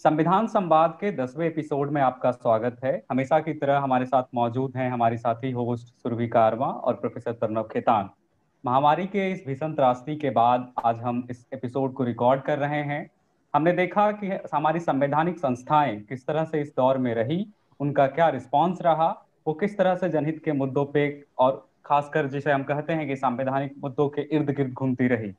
संविधान संवाद के दसवें एपिसोड में आपका स्वागत है। हमेशा की तरह हमारे साथ मौजूद हैं हमारे साथी होस्ट सुरभि कारवा और प्रोफेसर प्रणव खेतान। महामारी के इस भीषण त्रासदी के बाद आज हम इस एपिसोड को रिकॉर्ड कर रहे हैं। हमने देखा कि हमारी संवैधानिक संस्थाएँ किस तरह से इस दौर में रही, उनका क्या रिस्पॉन्स रहा, वो किस तरह से जनहित के मुद्दों पे और खासकर जिसे हम कहते हैं कि संवैधानिक मुद्दों के इर्द गिर्द घूमती रही।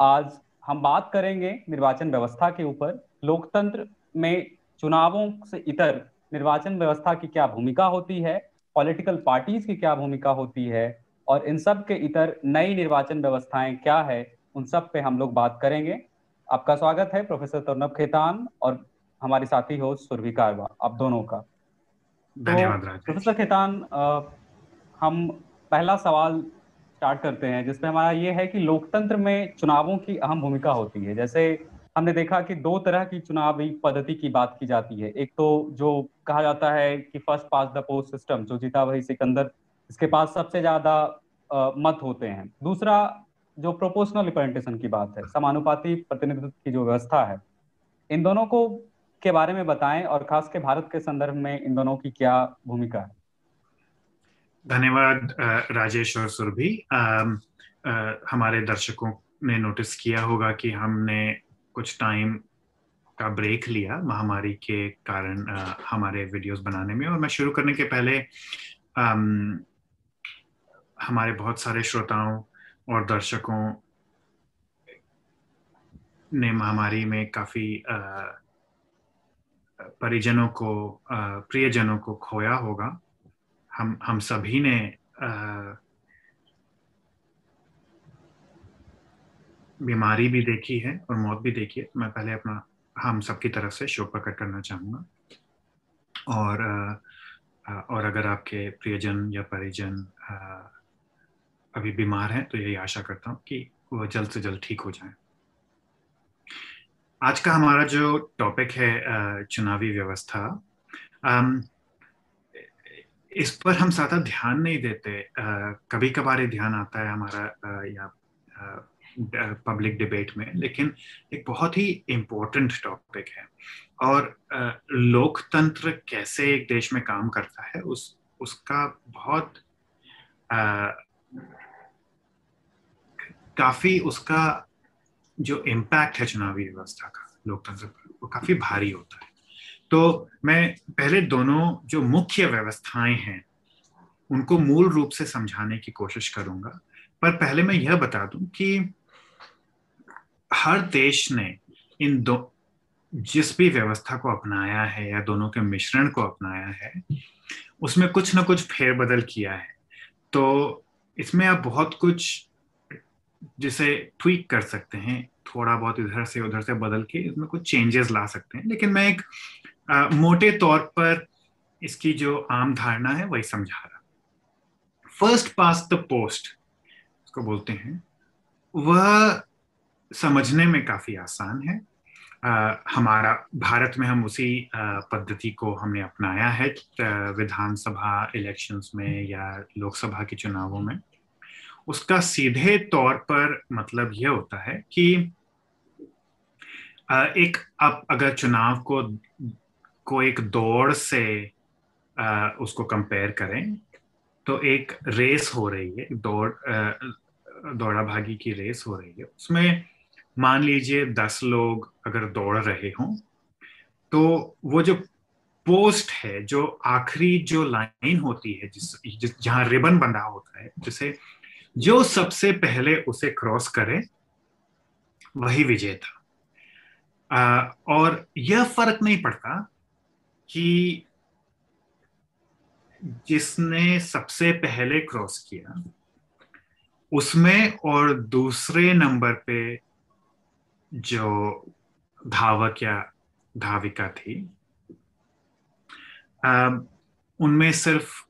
आज हम बात करेंगे निर्वाचन व्यवस्था के ऊपर, लोकतंत्र में चुनावों से इतर निर्वाचन व्यवस्था की क्या भूमिका होती है पॉलिटिकल पार्टीज़ की क्या भूमिका होती है और इन सब के इतर नई निर्वाचन व्यवस्थाएँ क्या है उन सब पे हम लोग बात करेंगे। आपका स्वागत है प्रोफेसर तरुणब खेतान और हमारे साथी हो सुरभि कारवा। आप दोनों का। धन्यवाद तो, प्रोफेसर खेतान हम पहला सवाल स्टार्ट करते हैं जिसमें हमारा ये है कि लोकतंत्र में चुनावों की अहम भूमिका होती है। जैसे हमने देखा कि दो तरह की चुनावी पद्धति की बात की जाती है। एक तो जो कहा जाता है कि first past the post system जो जीता वही सिकंदर, इसके पास सबसे ज़्यादा मत होते हैं। दूसरा, जो प्रोपोर्शनल रिप्रेजेंटेशन की बात है, समानुपाती प्रतिनिधित्व की जो व्यवस्था है, इन दोनों को के बारे में बताएँ और खास के भारत के संदर्भ में इन दोनों की क्या भूमिका है। धन्यवाद राजेश और सुरभि। हमारे दर्शकों ने नोटिस किया होगा कि हमने कुछ टाइम का ब्रेक लिया महामारी के कारण हमारे वीडियोस बनाने में। और मैं शुरू करने के पहले आम, हमारे बहुत सारे श्रोताओं और दर्शकों ने महामारी में काफ़ी परिजनों को प्रियजनों को खोया होगा। हम हम सभी ने बीमारी भी देखी है और मौत भी देखी है, मैं पहले अपना हम सबकी तरफ़ से शोक प्रकट करना चाहूँगा। और और अगर आपके प्रियजन या परिजन अभी बीमार हैं तो यही आशा करता हूँ कि वह जल्द से जल्द ठीक हो जाए। आज का हमारा जो टॉपिक है चुनावी व्यवस्था इस पर हम ज़्यादा ध्यान नहीं देते। कभी कभार ध्यान आता है हमारा या पब्लिक डिबेट में लेकिन एक बहुत ही इम्पोर्टेंट टॉपिक है। और लोकतंत्र कैसे एक देश में काम करता है उस उसका बहुत आ, काफ़ी उसका जो इम्पैक्ट है चुनावी व्यवस्था का लोकतंत्र पर वो काफ़ी भारी होता है। तो मैं पहले दोनों जो मुख्य व्यवस्थाएँ हैं उनको मूल रूप से समझाने की कोशिश करूँगा पर पहले मैं यह बता दूँ कि हर देश ने इन दो जिस भी व्यवस्था को अपनाया है या दोनों के मिश्रण को अपनाया है उसमें कुछ ना कुछ फेरबदल किया है। तो इसमें आप बहुत कुछ जिसे ट्वीक कर सकते हैं थोड़ा बहुत इधर से उधर से बदल के इसमें कुछ चेंजेस ला सकते हैं। लेकिन मैं एक आ, मोटे तौर पर इसकी जो आम धारणा है वही समझा रहा फ़र्स्ट पास द पोस्ट उसको बोलते हैं वह समझने में काफ़ी आसान है। आ, हमारा भारत में हम उसी पद्धति को हमने अपनाया है विधानसभा इलेक्शंस में या लोकसभा के चुनावों में। उसका सीधे तौर पर मतलब यह होता है कि आ, एक आप अगर चुनाव को को एक दौड़ से आ, उसको कंपेयर करें तो एक रेस हो रही है दौड़ दौड़ा भागी की रेस हो रही है। उसमें मान लीजिए दस लोग अगर दौड़ रहे हों तो वो जो पोस्ट है जो आखिरी जो लाइन होती है जिस, जिस जहाँ रिबन बंधा होता है जिसे जो सबसे पहले उसे क्रॉस करे वही विजेता। और यह फ़र्क नहीं पड़ता कि जिसने सबसे पहले क्रॉस किया उसमें और दूसरे नंबर पे जो धावक या धाविका थी उनमें सिर्फ़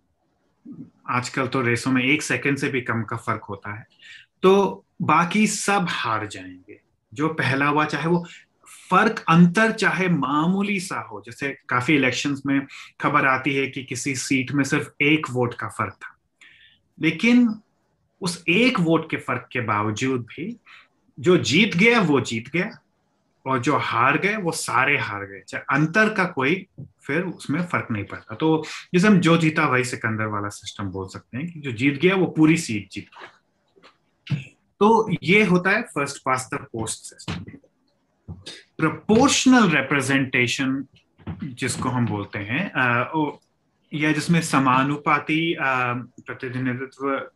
आजकल तो रेसों में एक सेकंड से भी कम का फ़र्क होता है। तो बाकी सब हार जाएँगे। जो पहला हुआ, चाहे वो फ़र्क अंतर चाहे मामूली सा हो, जैसे काफ़ी इलेक्शंस में खबर आती है कि किसी सीट में सिर्फ़ एक वोट का फ़र्क था। लेकिन उस एक वोट के फ़र्क के बावजूद भी जो जीत गया वो जीत गया और जो हार गए वो सारे हार गए। चाहे अंतर का कोई फिर उसमें फ़र्क नहीं पड़ता। तो जैसे हम जो जीता वही सिकंदर वाला सिस्टम बोल सकते हैं कि जो जीत गया वो पूरी सीट जीत गया। तो ये होता है first past the post system proportional representation जिसको हम बोलते हैं आ, या जिसमें समानुपाती प्रतिनिधित्व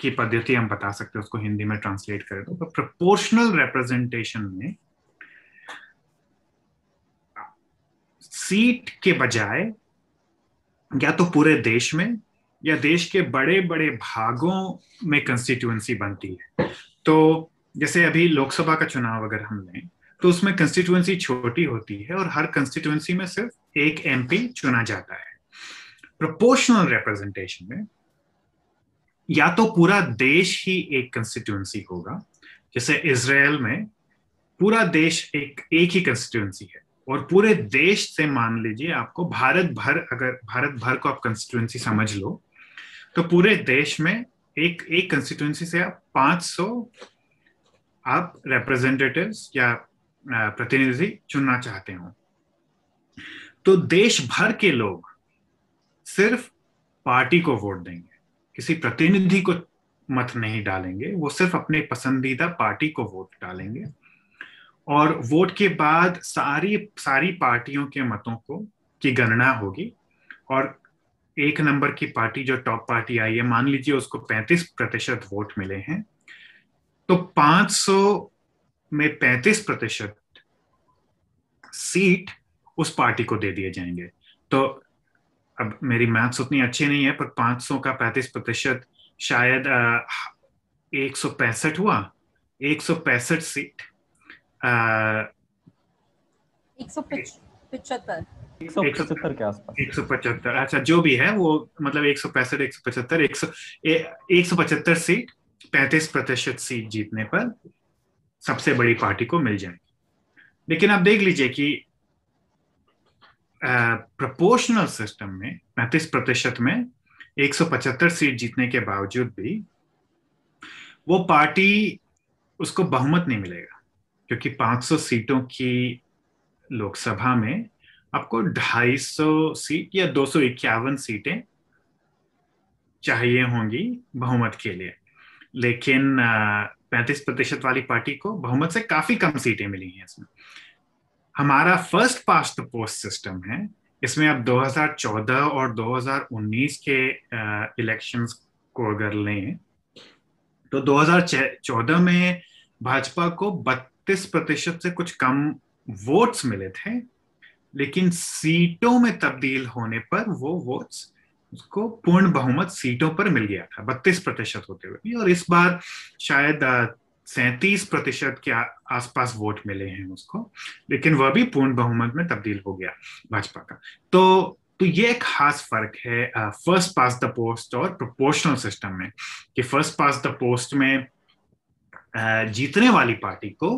की पद्धति हम बता सकते हैं, उसको हिंदी में ट्रांसलेट करें तो। प्रोपोर्शनल रिप्रेजेंटेशन में सीट के बजाय, या तो पूरे देश में, या देश के बड़े बड़े भागों में कंस्टिट्यूएंसी बनती है। तो जैसे अभी लोकसभा का चुनाव अगर हम लें तो उसमें कंस्टिट्यूएंसी छोटी होती है और हर कंस्टिट्यूएंसी में सिर्फ़ एक एमपी चुना जाता है। प्रोपोर्शनल रिप्रेजेंटेशन में या तो पूरा देश ही एक कंस्टिट्यूएंसी होगा, जैसे इसराइल में पूरा देश एक एक ही कंस्टिट्यूएंसी है। और पूरे देश से मान लीजिए आपको भारत भर, अगर भारत भर को आप कंस्टिट्यूएंसी समझ लो तो पूरे देश में एक एक कंस्टिट्यूएंसी से आप 500 आप रिप्रेजेंटेटिव्स या प्रतिनिधि चुनना चाहते हो। तो देश भर के लोग सिर्फ़ पार्टी को वोट देंगे। किसी प्रतिनिधि को मत नहीं डालेंगे, वो सिर्फ़ अपने पसंदीदा पार्टी को वोट डालेंगे। और वोट के बाद सारी सारी पार्टियों के मतों को, की गणना होगी। और एक नंबर की पार्टी जो टॉप पार्टी आई है, मान लीजिए उसको 35 प्रतिशत वोट मिले हैं तो 500 में 35 प्रतिशत सीट उस पार्टी को दे दिए जाएँगे। तो अब मेरी मैथ्स उतनी अच्छी नहीं है पर 500 का 35 प्रतिशत शायद एक सौ पैंसठ हुआ। एक सौ पैंसठ सीट एक सौ पचहत्तर। एक सौ पचहत्तर के आसपास। एक सौ पचहत्तर अच्छा जो भी है वो मतलब एक सौ पैंसठ एक सौ पचहत्तर एक सौ एक सौ पचहत्तर सीट पैंतीस प्रतिशत सीट जीतने पर सबसे बड़ी पार्टी को मिल जाएगी। लेकिन आप देख लीजिए कि प्रोपोर्शनल सिस्टम में, पैंतीस प्रतिशत में 175 सीट जीतने के बावजूद भी वो पार्टी उसको बहुमत नहीं मिलेगा, क्योंकि 500 सीटों की लोकसभा में आपको 250 सीट या दो सौ इक्यावन सीटें चाहिए होंगी बहुमत के लिए। लेकिन पैंतीस प्रतिशत वाली पार्टी को बहुमत से काफ़ी कम सीटें मिली हैं इसमें। हमारा first past the post system है। इसमें अब 2014 और 2019 के इलेक्शंस को अगर लें तो 2014 में भाजपा को 32 प्रतिशत से कुछ कम वोट्स मिले थे, लेकिन सीटों में तब्दील होने पर वो वोट्स उसको पूर्ण बहुमत सीटों पर मिल गया था, बत्तीस प्रतिशत होते हुए। और इस बार शायद सैतीस प्रतिशत के आसपास वोट मिले हैं उसको, लेकिन वह भी पूर्ण बहुमत में तब्दील हो गया भाजपा का। तो तो ये एक खास फ़र्क है फ़र्स्ट पास द पोस्ट और प्रोपोर्शनल सिस्टम में, कि फ़र्स्ट पास द पोस्ट में जीतने वाली पार्टी को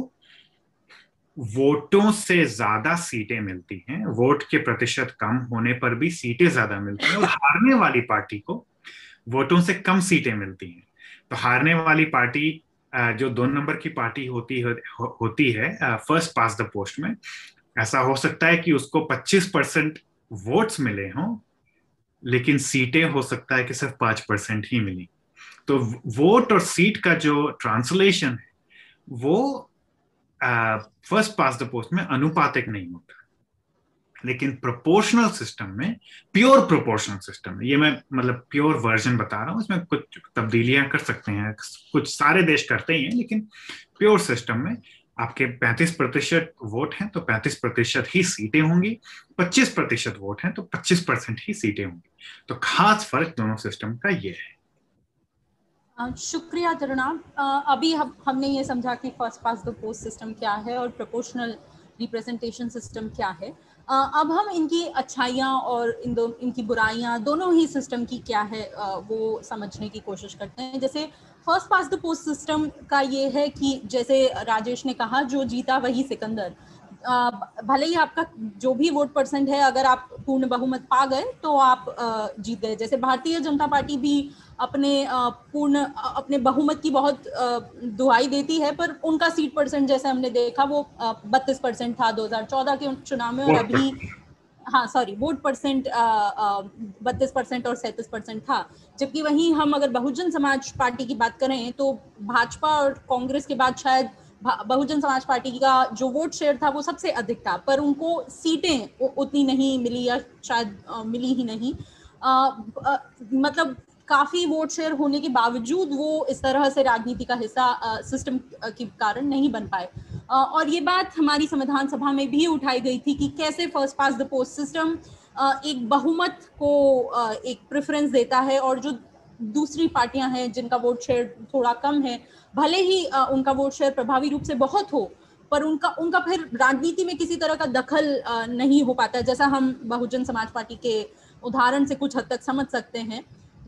वोटों से ज़्यादा सीटें मिलती हैं, वोट के प्रतिशत कम होने पर भी सीटें ज़्यादा मिलती हैं, और हारने वाली पार्टी को वोटों से कम सीटें मिलती हैं। तो हारने वाली पार्टी जो दो नंबर की पार्टी होती हो, होती है फ़र्स्ट पास द पोस्ट में ऐसा हो सकता है कि उसको 25 परसेंट वोट्स मिले हों लेकिन सीटें हो सकता है कि सिर्फ़ पाँच परसेंट ही मिली। तो वोट और सीट का जो ट्रांसलेशन है वो फ़र्स्ट पास द पोस्ट में अनुपातिक नहीं होता। लेकिन प्रोपोर्शनल सिस्टम में प्योर प्रोपोर्शनल सिस्टम में, ये मैं मतलब प्योर वर्जन बता रहा हूँ, इसमें कुछ तब्दीलियाँ कर सकते हैं, कुछ सारे देश करते ही हैं, लेकिन प्योर सिस्टम में आपके 35 प्रतिशत वोट हैं तो 35 प्रतिशत ही सीटें होंगी 25 प्रतिशत वोट हैं तो 25 परसेंट ही सीटें होंगी। तो खास फ़र्क दोनों सिस्टम का ये है। शुक्रिया तरुणा अभी हम, हमने ये समझा कि first past the post system क्या है और प्रोपोर्शनल रिप्रेजेंटेशन सिस्टम क्या है। अब हम इनकी अच्छाइयाँ और इन दो, इनकी बुराइयाँ दोनों ही सिस्टम की क्या है वो समझने की कोशिश करते हैं। जैसे first past the post system का ये है कि जैसे राजेश ने कहा, जो जीता वही सिकंदर। भले ही आपका जो भी वोट परसेंट है अगर आप पूर्ण बहुमत पा गए तो आप जीत गए। जैसे भारतीय जनता पार्टी भी अपने पूर्ण अपने बहुमत की बहुत दुहाई देती है पर उनका सीट परसेंट जैसे हमने देखा वो बत्तीस परसेंट था 2014 के चुनाव में और अभी हाँ सॉरी वोट परसेंट बत्तीस परसेंट और सैंतीस परसेंट था। जबकि वहीं हम अगर बहुजन समाज पार्टी की बात करें तो भाजपा और कांग्रेस के बाद शायद बहुजन समाज पार्टी का जो वोट शेयर था वो सबसे अधिक था पर उनको सीटें उतनी नहीं मिली या शायद मिली ही नहीं। आ, आ, मतलब काफ़ी वोट शेयर होने के बावजूद वो इस तरह से राजनीति का हिस्सा सिस्टम के कारण नहीं बन पाए। आ, और ये बात हमारी संविधान सभा में भी उठाई गई थी कि कैसे first past the post system एक बहुमत को एक प्रेफरेंस देता है और जो दूसरी पार्टियाँ हैं जिनका वोट शेयर थोड़ा कम है भले ही आ, उनका वोट शेयर प्रभावी रूप से बहुत हो पर उनका उनका फिर राजनीति में किसी तरह का दखल आ, नहीं हो पाता जैसा हम बहुजन समाज पार्टी के उदाहरण से कुछ हद तक समझ सकते हैं।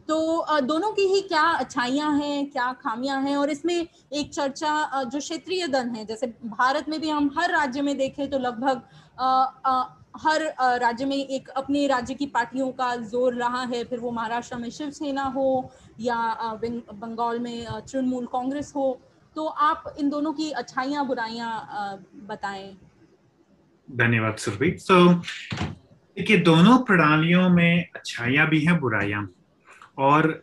तो दोनों की ही क्या अच्छाइयाँ हैं क्या खामियाँ हैं? और इसमें एक चर्चा जो क्षेत्रीय दल है जैसे भारत में भी हम हर राज्य में देखें तो लगभग हर राज्य में एक अपने राज्य की पार्टियों का ज़ोर रहा है, फिर वो महाराष्ट्र में शिवसेना हो या बंगाल में तृणमूल कांग्रेस हो तो आप इन दोनों की अच्छाइयाँ, बुराइयाँ बताएँ। धन्यवाद सुरभि तो देखिए, दोनों प्रणालियों में अच्छाइयाँ भी हैं, बुराइयाँ। और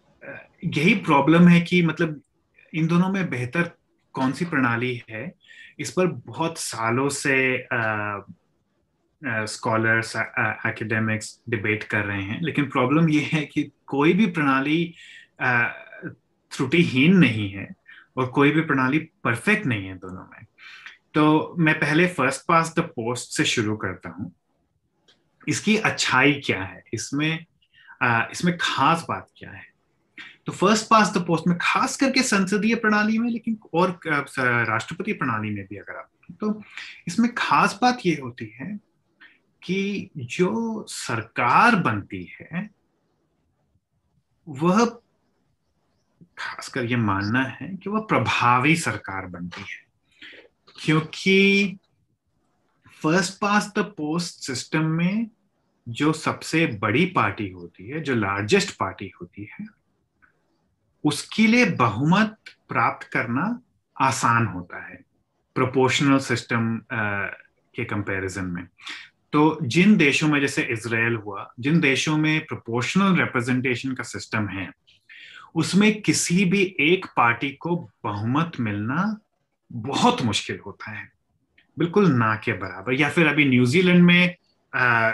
यही प्रॉब्लम है कि मतलब इन दोनों में बेहतर कौन सी प्रणाली है, इस पर बहुत सालों से स्कॉलर्स एकेडमिक्स डिबेट कर रहे हैं। लेकिन प्रॉब्लम ये है कि कोई भी प्रणाली त्रुटिहीन नहीं है और कोई भी प्रणाली परफेक्ट नहीं है दोनों में। तो मैं पहले फ़र्स्ट पास द पोस्ट से शुरू करता हूँ। इसकी अच्छाई क्या है? इसमें आ, इसमें खास बात क्या है? तो फ़र्स्ट पास द पोस्ट में खास करके संसदीय प्रणाली में लेकिन और राष्ट्रपति प्रणाली में भी अगर आप तो इसमें खास बात यह होती है कि जो सरकार बनती है, वह खासकर ये मानना है कि वह प्रभावी सरकार बनती है। क्योंकि first past the post system में जो सबसे बड़ी पार्टी होती है, जो लार्जेस्ट पार्टी होती है, उसके लिए बहुमत प्राप्त करना आसान होता है प्रोपोर्शनल सिस्टम के कंपैरिजन में। तो जिन देशों में जैसे इसराइल हुआ जिन देशों में प्रोपोर्शनल रिप्रेजेंटेशन का सिस्टम है उसमें किसी भी एक पार्टी को बहुमत मिलना बहुत मुश्किल होता है। बिल्कुल ना के बराबर। या फिर अभी न्यूजीलैंड में आ,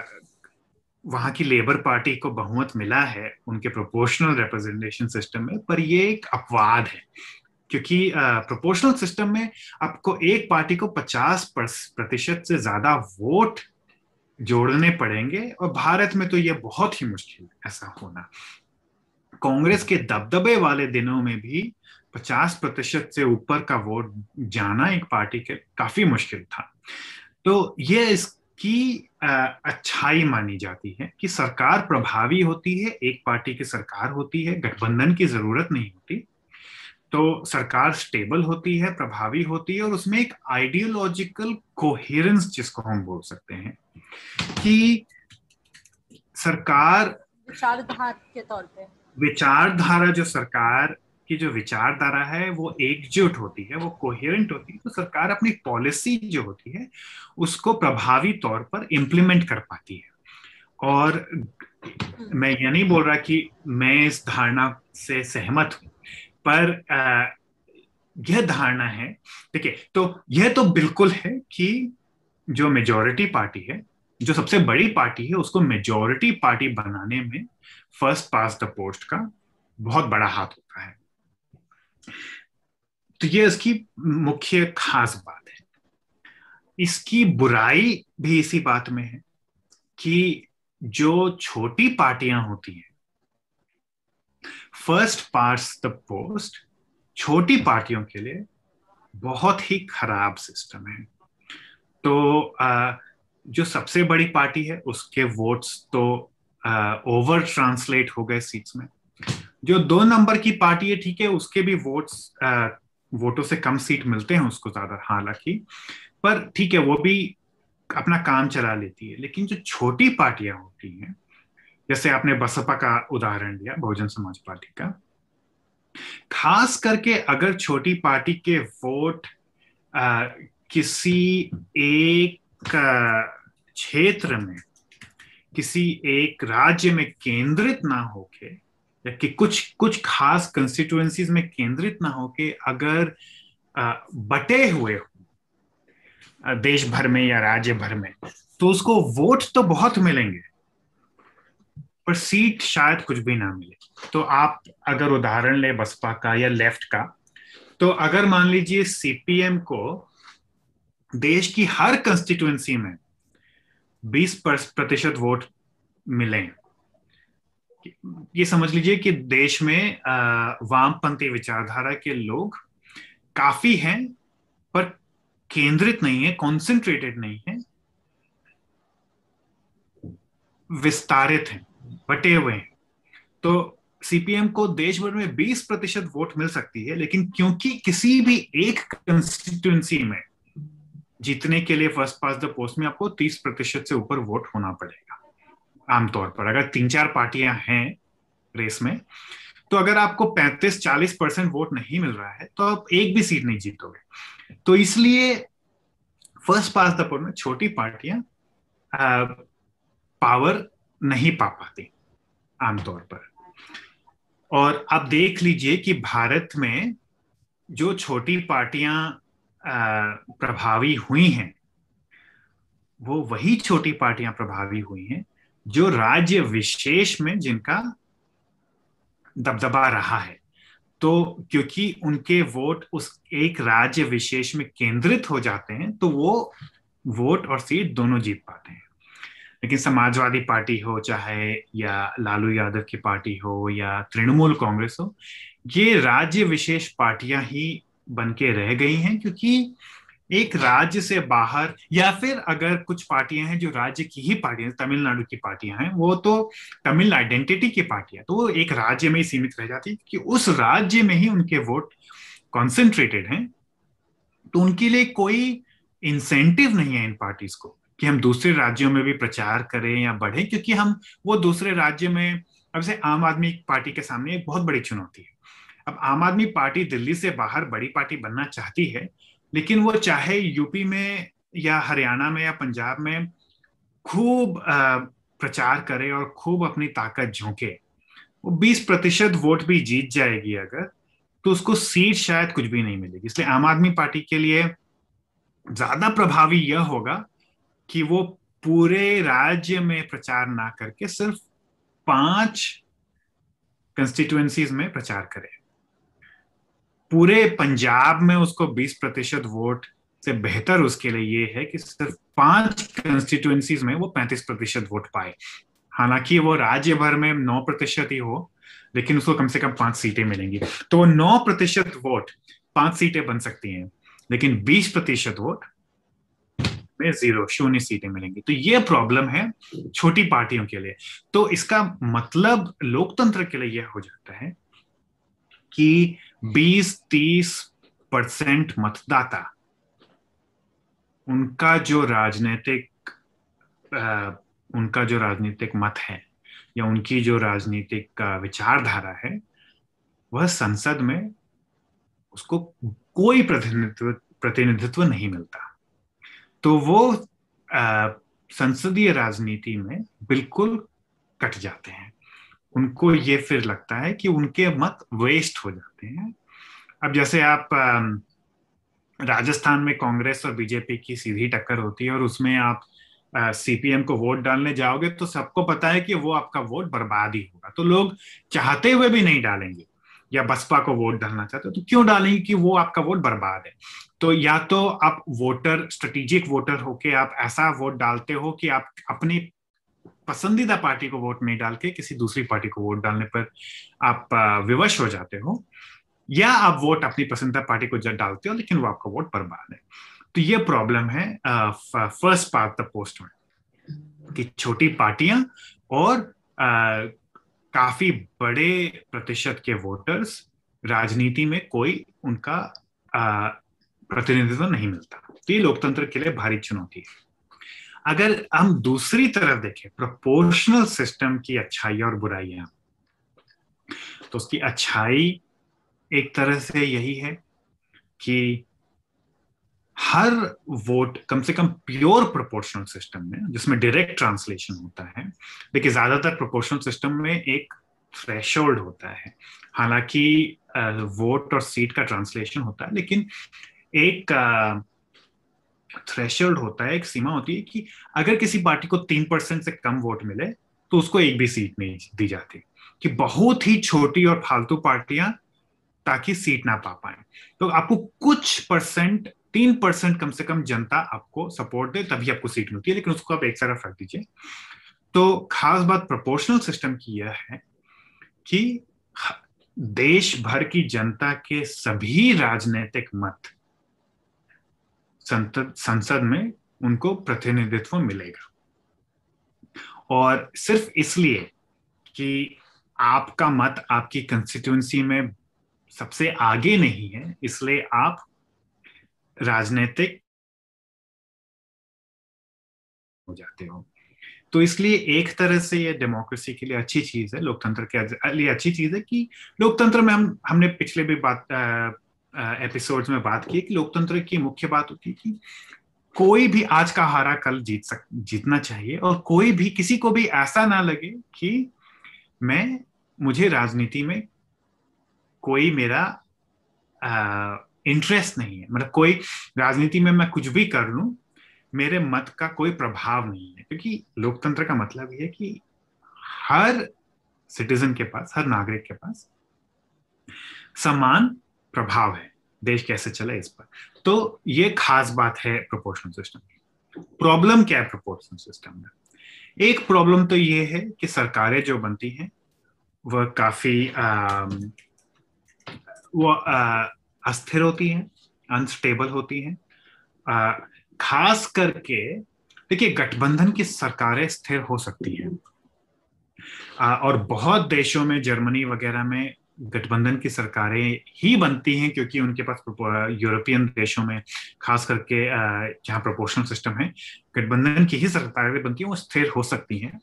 वहाँ की लेबर पार्टी को बहुमत मिला है उनके प्रोपोर्शनल रिप्रेजेंटेशन सिस्टम में पर ये एक अपवाद है। क्योंकि प्रोपोर्शनल सिस्टम में आपको एक पार्टी को 50 प्रतिशत से ज़्यादा वोट जोड़ने पड़ेंगे। और भारत में तो ये बहुत ही मुश्किल है ऐसा होना। कांग्रेस के दबदबे वाले दिनों में भी 50 प्रतिशत से ऊपर का वोट जाना एक पार्टी के काफ़ी मुश्किल था। तो ये इसकी अच्छाई मानी जाती है कि सरकार प्रभावी होती है, एक पार्टी की सरकार होती है, गठबंधन की ज़रूरत नहीं होती। तो सरकार स्टेबल होती है प्रभावी होती है और उसमें एक आइडियोलॉजिकल कोहेरेंस जिसको हम बोल सकते हैं कि सरकार विचारधारा के तौर पे। विचारधारा जो सरकार की जो विचारधारा है वो एकजुट होती है वो कोहेरेंट होती है तो सरकार अपनी पॉलिसी जो होती है उसको प्रभावी तौर पर इम्प्लीमेंट कर पाती है। और मैं ये नहीं बोल रहा कि मैं इस धारणा से सहमत हूँ। पर यह धारणा है, ठीक है? तो यह तो बिल्कुल है कि जो मेजोरिटी पार्टी है, जो सबसे बड़ी पार्टी है, उसको मेजोरिटी पार्टी बनाने में फ़र्स्ट पास द पोस्ट का बहुत बड़ा हाथ होता है। तो ये इसकी मुख्य खास बात है। इसकी बुराई भी इसी बात में है कि जो छोटी पार्टियाँ होती हैं फ़र्स्ट पास द पोस्ट छोटी पार्टियों के लिए बहुत ही खराब सिस्टम है। तो जो सबसे बड़ी पार्टी है, उसके वोट्स तो ओवर ट्रांसलेट हो गए सीट्स में। जो दो नंबर की पार्टी है, ठीक है, उसके भी वोट्स वोटों से कम सीट मिलते हैं उसको ज़्यादा, हालाँकि। पर ठीक है, वो भी अपना काम चला लेती है। लेकिन जो छोटी पार्टियाँ होती हैं जैसे आपने बसपा का उदाहरण दिया बहुजन समाज पार्टी का। खास करके अगर छोटी पार्टी के वोट आ, किसी एक क्षेत्र में किसी एक राज्य में केंद्रित ना होके या कि कुछ कुछ खास कंस्टिट्यूएंसीज में केंद्रित ना होके अगर आ, बटे हुए हो देश भर में या राज्य भर में तो उसको वोट तो बहुत मिलेंगे। पर सीट शायद कुछ भी ना मिले। तो आप अगर उदाहरण ले बसपा का या लेफ़्ट का तो अगर मान लीजिए सीपीएम को देश की हर कंस्टिट्यूएंसी में 20 प्रतिशत वोट मिले ये समझ लीजिए कि देश में वामपंथी विचारधारा के लोग काफ़ी हैं, पर केंद्रित नहीं है कॉन्सेंट्रेटेड नहीं है, विस्तारित हैं। बटे हुए हैं। तो सीपीएम को देश भर में 20 प्रतिशत वोट मिल सकती है, लेकिन क्योंकि किसी भी एक कंस्टिट्यूंसी में जीतने के लिए फ़र्स्ट पास द पोस्ट में आपको 30 प्रतिशत से ऊपर वोट होना पड़ेगा, आमतौर पर। अगर तीन चार पार्टियाँ हैं रेस में तो अगर आपको 35-40 परसेंट वोट नहीं मिल रहा है तो आप एक भी सीट नहीं जीतोगे। तो इसलिए फ़र्स्ट पास द पोस्ट में छोटी पार्टियाँ पावर नहीं पा पाती। आमतौर पर। और आप देख लीजिए कि भारत में जो छोटी पार्टियाँ प्रभावी हुई हैं, वो वही छोटी पार्टियाँ प्रभावी हुई हैं जो राज्य विशेष में जिनका दबदबा रहा है। तो क्योंकि उनके वोट उस एक राज्य विशेष में केंद्रित हो जाते हैं तो वो वोट और सीट दोनों जीत पाते हैं। लेकिन समाजवादी पार्टी हो, चाहे या लालू यादव की पार्टी हो या तृणमूल कांग्रेस हो, ये राज्य विशेष पार्टियाँ ही बन के रह गई हैं, क्योंकि एक राज्य से बाहर या फिर अगर कुछ पार्टियाँ हैं जो राज्य की ही पार्टियाँ तमिलनाडु की पार्टियाँ हैं, वो तो तमिल आइडेंटिटी की पार्टियाँ तो वो एक राज्य में ही सीमित रह जाती कि उस राज्य में ही उनके वोट कॉन्सेंट्रेटेड हैं तो उनके लिए कोई इंसेंटिव नहीं है इन पार्टीज़ को। कि हम दूसरे राज्यों में भी प्रचार करें या बढ़े, क्योंकि हम वो दूसरे राज्य में, अब से आम आदमी पार्टी के सामने एक बहुत बड़ी चुनौती है। अब आम आदमी पार्टी दिल्ली से बाहर बड़ी पार्टी बनना चाहती है, लेकिन वो चाहे यूपी में या हरियाणा में या पंजाब में खूब प्रचार करे और खूब अपनी ताकत झोंके, वो 20 प्रतिशत वोट भी जीत जाएगी अगर तो उसको सीट शायद कुछ भी नहीं मिलेगी। इसलिए आम आदमी पार्टी के लिए ज़्यादा प्रभावी यह होगा कि वो पूरे राज्य में प्रचार ना करके सिर्फ़ पाँच कंस्टिट्युएंसीज में प्रचार करे। पूरे पंजाब में उसको 20 प्रतिशत वोट से बेहतर उसके लिए ये है कि सिर्फ़ पाँच कंस्टिट्युएंसीज में वो 35 प्रतिशत वोट पाए। हालाँकि वो राज्य भर में 9 प्रतिशत ही हो, लेकिन उसको कम से कम पाँच सीटें मिलेंगी। तो वो नौ प्रतिशत वोट पाँच सीटें बन सकती हैं, लेकिन 20 प्रतिशत वोट में ज़ीरो शून्य सीटें मिलेंगी। तो ये प्रॉब्लम है छोटी पार्टियों के लिए। तो इसका मतलब लोकतंत्र के लिए यह हो जाता है कि 20-30 परसेंट मतदाता, उनका जो राजनीतिक उनका जो राजनीतिक मत है या उनकी जो राजनीतिक विचारधारा है, वह संसद में उसको कोई प्रतिनिधित्व प्रतिनिधित्व नहीं मिलता। तो वो संसदीय राजनीति में बिल्कुल कट जाते हैं। उनको ये फिर लगता है कि उनके मत वेस्ट हो जाते हैं। अब जैसे आप राजस्थान में कांग्रेस और बीजेपी की सीधी टक्कर होती है और उसमें आप सीपीएम को वोट डालने जाओगे तो सबको पता है कि वो आपका वोट बर्बाद ही होगा। तो लोग चाहते हुए भी नहीं डालेंगे या बसपा को वोट डालना चाहते हो तो क्यों डालेंगे कि वो आपका वोट बर्बाद है? तो या तो आप वोटर स्ट्रेटेजिक वोटर होके आप ऐसा वोट डालते हो कि आप अपनी पसंदीदा पार्टी को वोट नहीं डाल के किसी दूसरी पार्टी को वोट डालने पर आप विवश हो जाते हो या आप वोट अपनी पसंदीदा पार्टी को डालते हो लेकिन वो आपका वोट बर्बाद है। तो ये प्रॉब्लम है फ़र्स्ट पार्ट द पोस्ट में कि छोटी पार्टियाँ और आ, काफ़ी बड़े प्रतिशत के वोटर्स राजनीति में कोई उनका प्रतिनिधित्व नहीं मिलता। तो ये लोकतंत्र के लिए भारी चुनौती है। अगर हम दूसरी तरफ़ देखें प्रोपोर्शनल सिस्टम की अच्छाई और बुराइयाँ तो उसकी अच्छाई एक तरह से यही है कि हर वोट कम से कम प्योर प्रोपोर्शनल सिस्टम में, जिसमें डायरेक्ट ट्रांसलेशन होता है, देखिए ज़्यादातर प्रोपोर्शनल सिस्टम में एक थ्रेशोल्ड होता है। हालाँकि वोट और सीट का ट्रांसलेशन होता है, लेकिन एक थ्रेशोल्ड होता है, एक सीमा होती है कि अगर किसी पार्टी को तीन परसेंट से कम वोट मिले तो उसको एक भी सीट नहीं दी जाती। कि बहुत ही छोटी और फालतू पार्टियाँ ताकि सीट ना पा पाए। तो आपको कुछ परसेंट, तीन परसेंट कम से कम जनता आपको सपोर्ट दे, तभी आपको सीट मिलती है, लेकिन उसको आप एक तरफ़ रख दीजिए। तो खास बात प्रोपोर्शनल सिस्टम की यह है कि देश भर की जनता के सभी राजनीतिक मत संसद में उनको प्रतिनिधित्व मिलेगा। और सिर्फ़ इसलिए कि आपका मत आपकी कंस्टिट्यूंसी में सबसे आगे नहीं है, इसलिए आप राजनीतिक हो जाते हो। तो इसलिए एक तरह से ये डेमोक्रेसी के लिए अच्छी चीज़ है, लोकतंत्र के लिए अच्छी चीज़ है कि लोकतंत्र में हम, हमने पिछले भी बात एपिसोड्स में बात की कि लोकतंत्र की मुख्य बात होती है कि कोई भी आज का हारा कल जीत सक, जीतना चाहिए और कोई भी, किसी को भी ऐसा ना लगे कि मैं, मुझे राजनीति में कोई मेरा इंटरेस्ट नहीं है। मतलब कोई राजनीति में मैं कुछ भी कर लू, मेरे मत का कोई प्रभाव नहीं है। क्योंकि लोकतंत्र का मतलब यह है कि हर सिटीजन के पास, हर नागरिक के पास, समान प्रभाव है देश कैसे चले इस पर। तो ये खास बात है प्रोपोर्शनल सिस्टम की। प्रॉब्लम क्या है प्रोपोर्शनल सिस्टम में? एक प्रॉब्लम तो ये है कि सरकारें जो बनती हैं वह काफ़ी आ, वो अस्थिर होती हैं अनस्टेबल होती हैं। खास करके देखिए गठबंधन की सरकारें स्थिर हो सकती हैं। और बहुत देशों में जर्मनी वगैरह में गठबंधन की सरकारें ही बनती हैं क्योंकि उनके पास यूरोपियन देशों में, खास करके जहाँ प्रोपोर्शनल सिस्टम है, गठबंधन की ही सरकारें बनती हैं, वो स्थिर हो सकती हैं।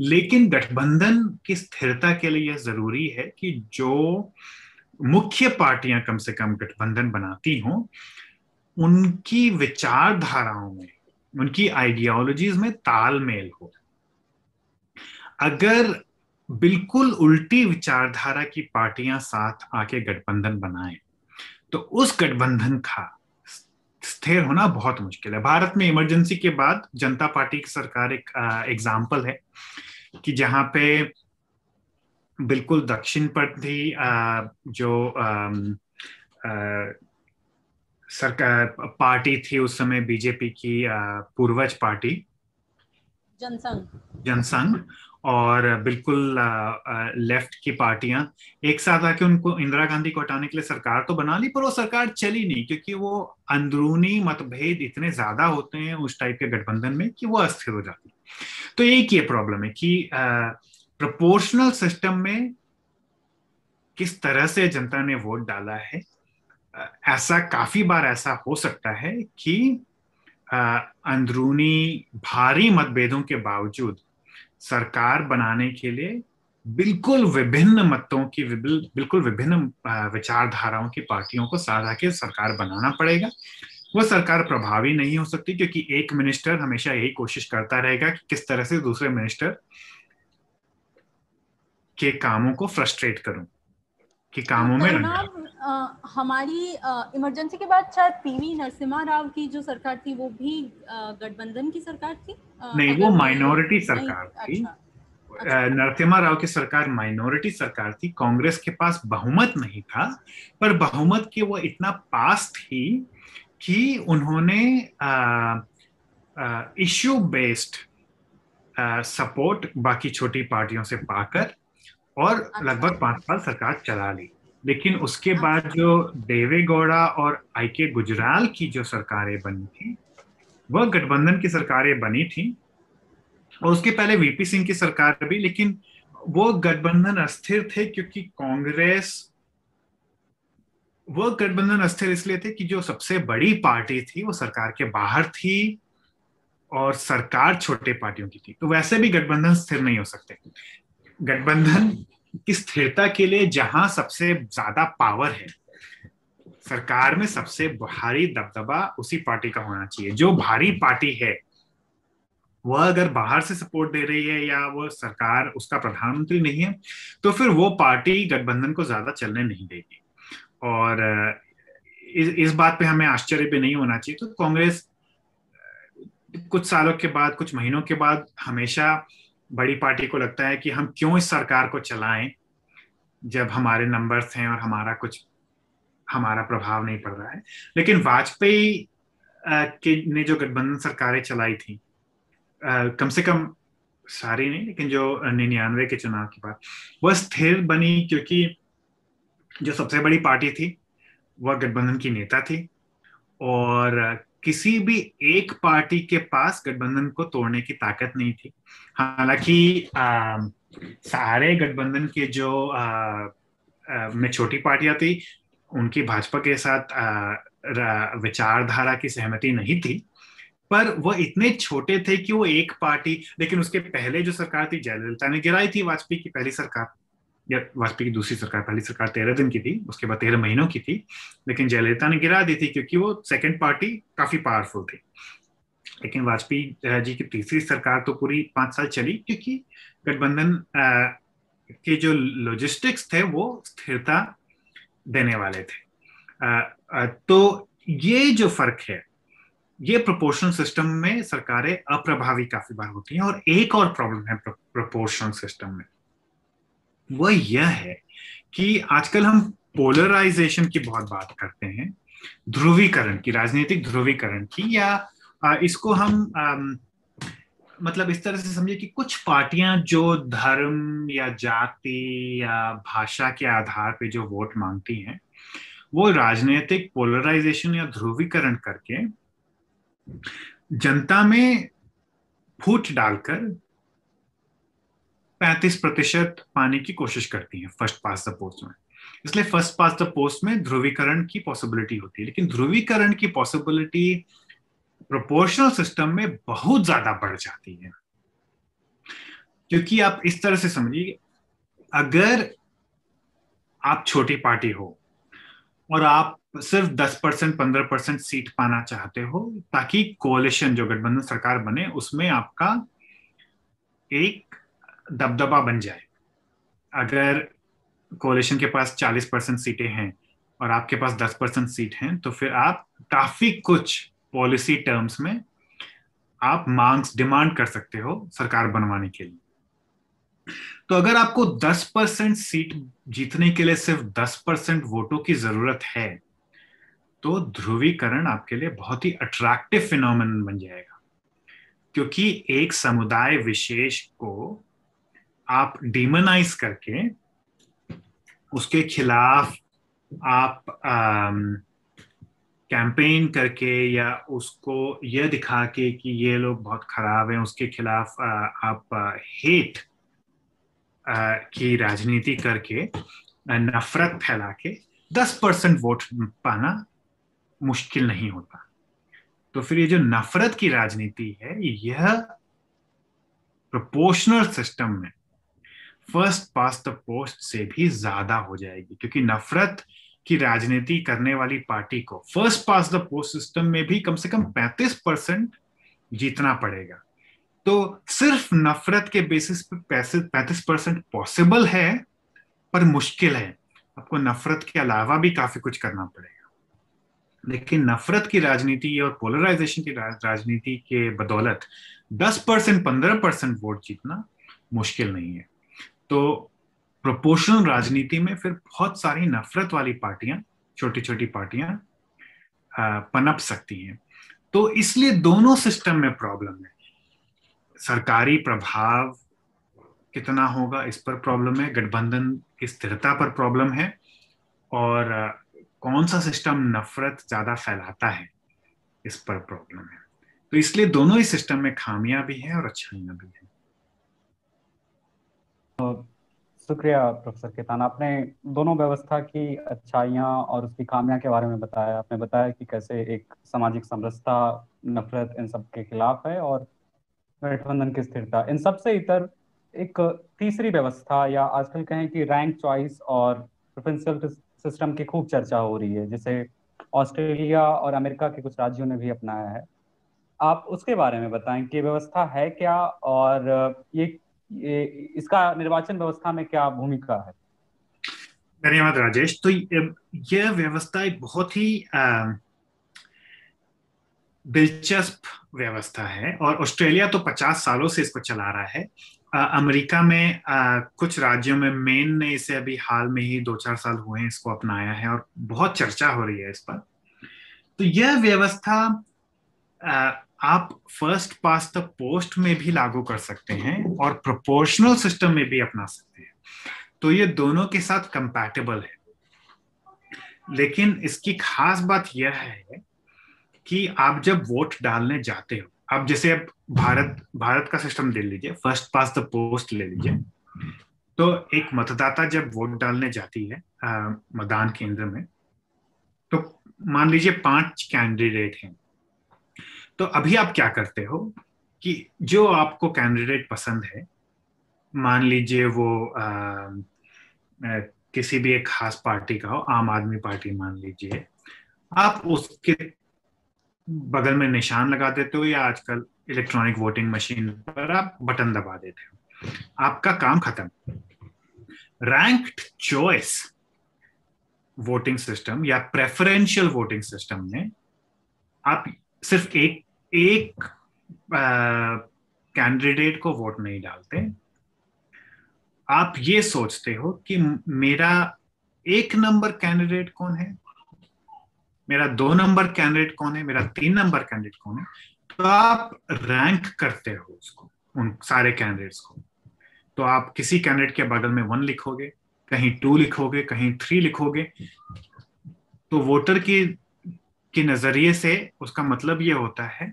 लेकिन गठबंधन की स्थिरता के लिए यह ज़रूरी है कि जो मुख्य पार्टियाँ कम से कम गठबंधन बनाती हों, उनकी विचारधाराओं में, उनकी आइडियोलॉजीज में तालमेल हो। अगर बिल्कुल उल्टी विचारधारा की पार्टियाँ साथ आके गठबंधन बनाए। तो उस गठबंधन का स्थिर होना बहुत मुश्किल है। भारत में इमरजेंसी के बाद जनता पार्टी की सरकार एक एग्ज़ाम्पल है कि जहाँ पे बिल्कुल दक्षिण पर थी जो सरकार पार्टी थी उस समय बीजेपी की पूर्वज पार्टी। जनसंघ। जनसंघ। और बिल्कुल लेफ़्ट की पार्टियाँ एक साथ आके उनको इंदिरा गांधी को हटाने के लिए सरकार तो बना ली, पर वो सरकार चली नहीं, क्योंकि वो अंदरूनी मतभेद इतने ज़्यादा होते हैं उस टाइप के गठबंधन में कि वो अस्थिर हो जाती तो एक ये प्रॉब्लम है कि प्रोपोर्शनल सिस्टम में किस तरह से जनता ने वोट डाला है ऐसा काफ़ी बार ऐसा हो सकता है कि अंदरूनी भारी मतभेदों के बावजूद सरकार बनाने के लिए बिल्कुल विभिन्न मतों की बिल्कुल विभिन्न विचारधाराओं की पार्टियों को साथ के सरकार बनाना पड़ेगा। वह सरकार प्रभावी नहीं हो सकती क्योंकि एक मिनिस्टर हमेशा यही कोशिश करता रहेगा कि किस तरह से दूसरे मिनिस्टर के कामों को फ्रस्ट्रेट करूँ, कि कामों में आ, हमारी इमरजेंसी के बाद शायद पीवी नरसिम्हा राव की जो सरकार थी वो भी गठबंधन की सरकार थी आ, नहीं वो माइनॉरिटी सरकार थी अच्छा, अच्छा। नरसिम्हा राव की सरकार माइनॉरिटी सरकार थी कांग्रेस के पास बहुमत नहीं था पर बहुमत के वो इतना पास थी कि उन्होंने इश्यू बेस्ड सपोर्ट बाकी छोटी पार्टियों से पाकर और अच्छा। लगभग पाँच साल सरकार चला ली लेकिन उसके अच्छा। बाद जो देवे गौड़ा और आई के गुजराल की जो सरकारें बनी थी वह गठबंधन की सरकारें बनी थी और उसके पहले वीपी सिंह की सरकार भी लेकिन वो गठबंधन अस्थिर थे क्योंकि कांग्रेस वो गठबंधन अस्थिर इसलिए थे कि जो सबसे बड़ी पार्टी थी वो सरकार के बाहर थी और सरकार छोटे पार्टियों की थी तो वैसे भी गठबंधन स्थिर नहीं हो सकते गठबंधन की स्थिरता के लिए जहाँ सबसे ज़्यादा पावर है सरकार में सबसे भारी दबदबा उसी पार्टी का होना चाहिए। जो भारी पार्टी है वह अगर बाहर से सपोर्ट दे रही है या वह सरकार उसका प्रधानमंत्री नहीं है तो फिर वो पार्टी गठबंधन को ज़्यादा चलने नहीं देगी। और इस, इस बात पे हमें आश्चर्य भी नहीं होना चाहिए। तो कांग्रेस कुछ सालों के बाद कुछ महीनों के बाद हमेशा बड़ी पार्टी को लगता है कि हम क्यों इस सरकार को चलाएँ जब हमारे नंबर्स हैं और हमारा कुछ हमारा प्रभाव नहीं पड़ रहा है। लेकिन वाजपेयी के ने जो गठबंधन सरकारें चलाई थी आ, कम से कम सारी नहीं लेकिन जो निन्यानवे के चुनाव की बात वह स्थिर बनी क्योंकि जो सबसे बड़ी पार्टी थी वह गठबंधन की नेता थी और किसी भी एक पार्टी के पास गठबंधन को तोड़ने की ताकत नहीं थी। हालाँकि सारे गठबंधन के जो में छोटी पार्टियाँ थी, उनकी भाजपा के साथ विचारधारा की सहमति नहीं थी, पर वो इतने छोटे थे कि वो एक पार्टी, लेकिन उसके पहले जो सरकार थी, जयललिता ने गिराई थी वाजपेयी की पहली सरकार। या वाजपेयी की दूसरी सरकार, पहली सरकार तेरह दिन की थी, उसके बाद तेरह महीनों की थी, लेकिन जयललिता ने गिरा दी थी क्योंकि वो सेकेंड पार्टी काफ़ी पावरफुल थी। लेकिन वाजपेयी जी की तीसरी सरकार तो पूरी पाँच साल चली क्योंकि गठबंधन के जो लॉजिस्टिक्स थे वो स्थिरता देने वाले थे। तो ये जो फ़र्क है, ये प्रोपोर्शनल सिस्टम में सरकारें अप्रभावी काफ़ी बार होती हैं और एक और प्रॉब्लम है प्रोपोर्शनल सिस्टम में। वह यह है कि आजकल हम पोलराइजेशन की बहुत बात करते हैं, ध्रुवीकरण की, राजनीतिक ध्रुवीकरण की, या इसको हम मतलब इस तरह से समझिए कि कुछ पार्टियाँ जो धर्म या जाति या भाषा के आधार पे जो वोट मांगती हैं, वो राजनीतिक पोलराइजेशन या ध्रुवीकरण करके जनता में फूट डालकर 35 प्रतिशत पाने की कोशिश करती हैं फ़र्स्ट पास द पोस्ट में। इसलिए फ़र्स्ट पास द पोस्ट में ध्रुवीकरण की पॉसिबिलिटी होती है। लेकिन ध्रुवीकरण की पॉसिबिलिटी प्रोपोर्शनल सिस्टम में बहुत ज़्यादा बढ़ जाती है। क्योंकि आप इस तरह से समझिए, अगर आप छोटी पार्टी हो और आप सिर्फ़ 10 परसेंट, पंद्रह परसेंट सीट पाना चाहते हो, ताकि कोलिशन जो गठबंधन सरकार बने, उसमें आपका एक दबदबा बन जाए। अगर कोलिशन के पास 40 परसेंट सीटें हैं और आपके पास 10 परसेंट सीट हैं तो फिर आप काफ़ी कुछ पॉलिसी टर्म्स में आप मांग्स डिमांड कर सकते हो सरकार बनवाने के लिए। तो अगर आपको 10 परसेंट सीट जीतने के लिए सिर्फ़ 10 परसेंट वोटों की ज़रूरत है तो ध्रुवीकरण आपके लिए बहुत ही अट्रैक्टिव फिनोमिन बन जाएगा। क्योंकि एक समुदाय विशेष को आप डिमोनाइज करके उसके खिलाफ आप कैंपेन करके या उसको यह दिखा के कि ये लोग बहुत खराब हैं उसके खिलाफ आ, आप हेट की राजनीति करके नफरत फैला के 10 परसेंट वोट पाना मुश्किल नहीं होता। तो फिर ये जो नफरत की राजनीति है यह प्रोपोर्शनल सिस्टम में फ़र्स्ट पास द पोस्ट से भी ज़्यादा हो जाएगी, क्योंकि नफरत की राजनीति करने वाली पार्टी को first past the post system में भी कम से कम 35 परसेंट जीतना पड़ेगा। तो सिर्फ़ नफरत के बेसिस पे पैसे, पैंतीस परसेंट पॉसिबल है, पर मुश्किल है। आपको नफरत के अलावा भी काफ़ी कुछ करना पड़ेगा। लेकिन नफरत की राजनीति और पोलराइजेशन की राजनीति के बदौलत 10 परसेंट, पंद्रह परसेंट वोट जीतना मुश्किल नहीं है। तो प्रोपोर्शनल राजनीति में फिर बहुत सारी नफरत वाली पार्टियाँ छोटी छोटी पार्टियाँ पनप सकती हैं। तो इसलिए दोनों सिस्टम में प्रॉब्लम है। सरकारी प्रभाव कितना होगा इस पर प्रॉब्लम है, गठबंधन की स्थिरता पर प्रॉब्लम है, और कौन सा सिस्टम नफरत ज़्यादा फैलाता है इस पर प्रॉब्लम है। तो इसलिए दोनों ही सिस्टम में खामियाँ भी हैं और अच्छाइयाँ भी हैं। शुक्रिया प्रोफेसर केतान। आपने दोनों व्यवस्था की अच्छाइयाँ और उसकी खामियाँ के बारे में बताया। आपने बताया कि कैसे एक सामाजिक समरसता, नफरत इन सब के खिलाफ है और गठबंधन की स्थिरता। इन सबसे इतर एक तीसरी व्यवस्था या आजकल कहें कि रैंक चॉइस और प्रोफेंशियल सिस्टम की खूब चर्चा हो रही है, जिसे ऑस्ट्रेलिया और अमेरिका के कुछ राज्यों ने भी अपनाया है। आप उसके बारे में बताएँ कि व्यवस्था है क्या और ये इसका निर्वाचन व्यवस्था में क्या भूमिका है? धन्यवाद राजेश तो यह व्यवस्था एक बहुत ही दिलचस्प व्यवस्था है और ऑस्ट्रेलिया तो 50 सालों से इसको चला रहा है। अमेरिका में आ, कुछ राज्यों में मेन ने इसे अभी हाल में ही दो चार साल हुए हैं इसको अपनाया है और बहुत चर्चा हो रही है इस पर। तो यह व्यवस्था आप फ़र्स्ट पास द पोस्ट में भी लागू कर सकते हैं और प्रोपोर्शनल सिस्टम में भी अपना सकते हैं। तो ये दोनों के साथ कंपैटिबल है। लेकिन इसकी खास बात यह है कि आप जब वोट डालने जाते हो, अब जैसे अब भारत भारत का सिस्टम ले लीजिए फ़र्स्ट पास द पोस्ट ले लीजिए। तो एक मतदाता जब वोट डालने जाती है मतदान केंद्र में तो मान लीजिए पाँच कैंडिडेट हैं। तो अभी आप क्या करते हो कि जो आपको कैंडिडेट पसंद है मान लीजिए वो आ, आ, किसी भी एक खास पार्टी का हो आम आदमी पार्टी मान लीजिए आप उसके बगल में निशान लगा देते हो या आजकल इलेक्ट्रॉनिक वोटिंग मशीन पर आप बटन दबा देते हो। आपका काम खत्म। रैंक्ड चॉइस वोटिंग सिस्टम या प्रेफरेंशियल वोटिंग सिस्टम में आप सिर्फ़ एक एक कैंडिडेट को वोट नहीं डालते। आप ये सोचते हो कि मेरा एक नंबर कैंडिडेट कौन है? मेरा दो नंबर कैंडिडेट कौन है? मेरा तीन नंबर कैंडिडेट कौन है? तो आप रैंक करते हो उसको, उन सारे कैंडिडेट्स को। तो आप किसी कैंडिडेट के बगल में वन लिखोगे, कहीं टू लिखोगे, कहीं थ्री लिखोगे। तो वोटर की, के नज़रिए से उसका मतलब ये होता है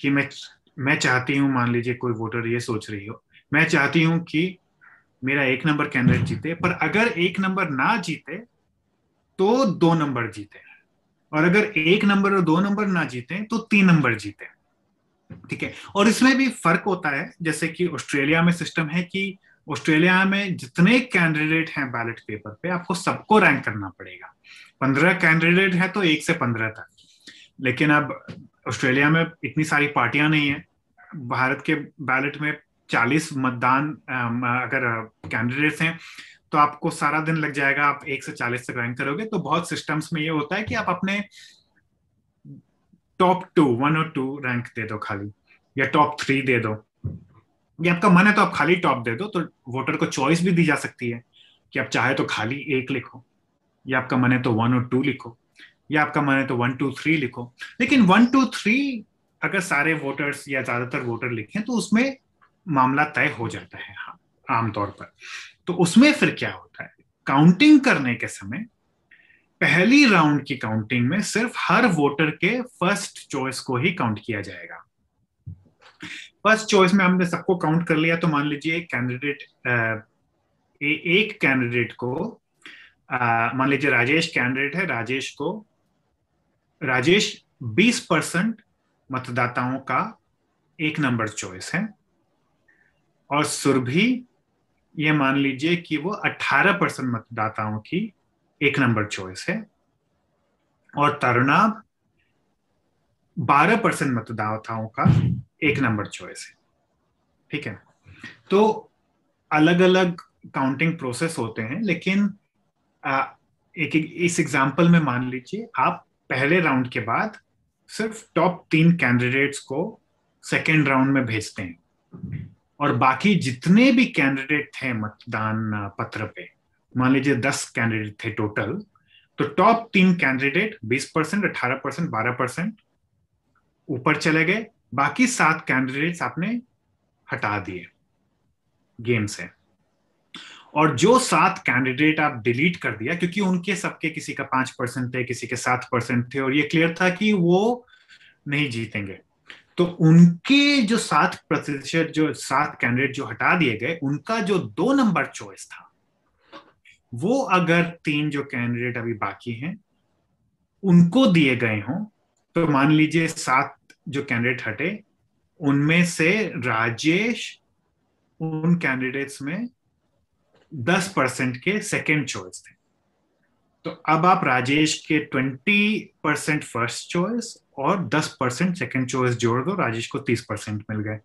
कि मैं मैं चाहती हूँ, मान लीजिए कोई वोटर ये सोच रही हो, मैं चाहती हूँ कि मेरा एक नंबर कैंडिडेट जीते, पर अगर एक नंबर ना जीते तो दो नंबर जीते। और अगर एक नंबर और दो नंबर ना जीते तो तीन नंबर जीते। ठीक है? और इसमें भी फ़र्क होता है, जैसे कि ऑस्ट्रेलिया में सिस्टम है कि ऑस्ट्रेलिया में जितने कैंडिडेट हैं बैलेट पेपर पे, आपको सबको रैंक करना पड़ेगा। पंद्रह कैंडिडेट है तो एक से पंद्रह तक। लेकिन अब ऑस्ट्रेलिया में इतनी सारी पार्टियाँ नहीं है। भारत के बैलेट में चालीस मतदान अगर कैंडिडेट्स हैं तो आपको सारा दिन लग जाएगा, आप एक से चालीस तक रैंक करोगे। तो बहुत सिस्टम्स में ये होता है कि आप अपने टॉप टू वन और टू रैंक दे दो खाली, या टॉप थ्री दे दो। ये आपका मन है तो आप खाली टॉप दे दो तो वोटर को चॉइस भी दी जा सकती है कि आप चाहे तो खाली एक लिखो, या आपका मन है तो वन और टू लिखो। या आपका मन है तो वन टू थ्री लिखो। लेकिन वन टू थ्री अगर सारे वोटर्स या ज़्यादातर वोटर लिखें तो उसमें मामला तय हो जाता है हाँ आमतौर पर। तो उसमें फिर क्या होता है? काउंटिंग करने के समय पहली राउंड की काउंटिंग में सिर्फ़ हर वोटर के फ़र्स्ट चॉइस को ही काउंट किया जाएगा। फ़र्स्ट चॉइस में हमने सबको काउंट कर लिया तो मान लीजिए कैंडिडेट एक कैंडिडेट को मान लीजिए राजेश कैंडिडेट है, राजेश को राजेश 20 परसेंट मतदाताओं का एक नंबर चॉइस है। और सुरभि ये मान लीजिए कि वो 18 परसेंट मतदाताओं की एक नंबर चॉइस है। और तरुणाब 12 परसेंट मतदाताओं का एक नंबर चॉइस है। ठीक है? तो अलग अलग काउंटिंग प्रोसेस होते हैं लेकिन आ, एक, एक इस एग्जांपल में मान लीजिए आप पहले राउंड के बाद सिर्फ़ टॉप तीन कैंडिडेट्स को सेकेंड राउंड में भेजते हैं। और बाकी जितने भी कैंडिडेट थे मतदान पत्र पे, मान लीजिए दस कैंडिडेट थे टोटल तो टॉप तीन कैंडिडेट बीस परसेंट, अठारह परसेंट, बारह परसेंट ऊपर चले गए। बाकी सात कैंडिडेट्स आपने हटा दिए गेम से। और जो सात कैंडिडेट आप डिलीट कर दिया, क्योंकि उनके सबके किसी का पाँच परसेंट थे किसी के सात परसेंट थे, और ये क्लियर था कि वो नहीं जीतेंगे। तो उनके जो सात प्रतिशत, जो सात कैंडिडेट जो हटा दिए गए, उनका जो दो नंबर चॉइस था, वो अगर तीन जो कैंडिडेट अभी बाकी हैं, उनको दिए गए हों तो मान लीजिए सात जो कैंडिडेट हटे, उनमें से राजेश उन कैंडिडेट्स में दस परसेंट के सेकेंड चॉइस थे। तो अब आप राजेश के ट्वेंटी परसेंट फ़र्स्ट चॉइस और दस परसेंट सेकेंड चॉइस जोड़ दो, राजेश को तीस परसेंट मिल गए।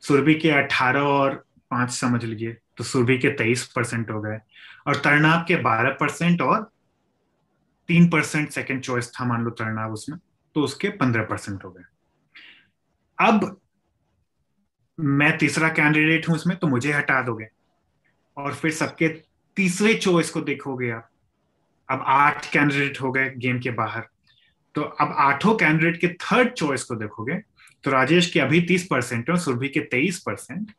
सुरभि के अठारह और पाँच समझ लीजिए तो सुरभि के तेईस परसेंट हो गए और तरनाब के बारह परसेंट और तीन परसेंट सेकेंड चॉइस था, मान लो तरनाब उसमें तो उसके पंद्रह परसेंट हो गए। अब मैं तीसरा कैंडिडेट हूँ इसमें तो मुझे हटा दोगे। और फिर सबके तीसरे चॉइस को देखोगे आप। अब आठ कैंडिडेट हो गए गेम के बाहर। तो अब आठों कैंडिडेट के थर्ड चॉइस को देखोगे तो राजेश के अभी तीस परसेंट और सुरभि के तेईस परसेंट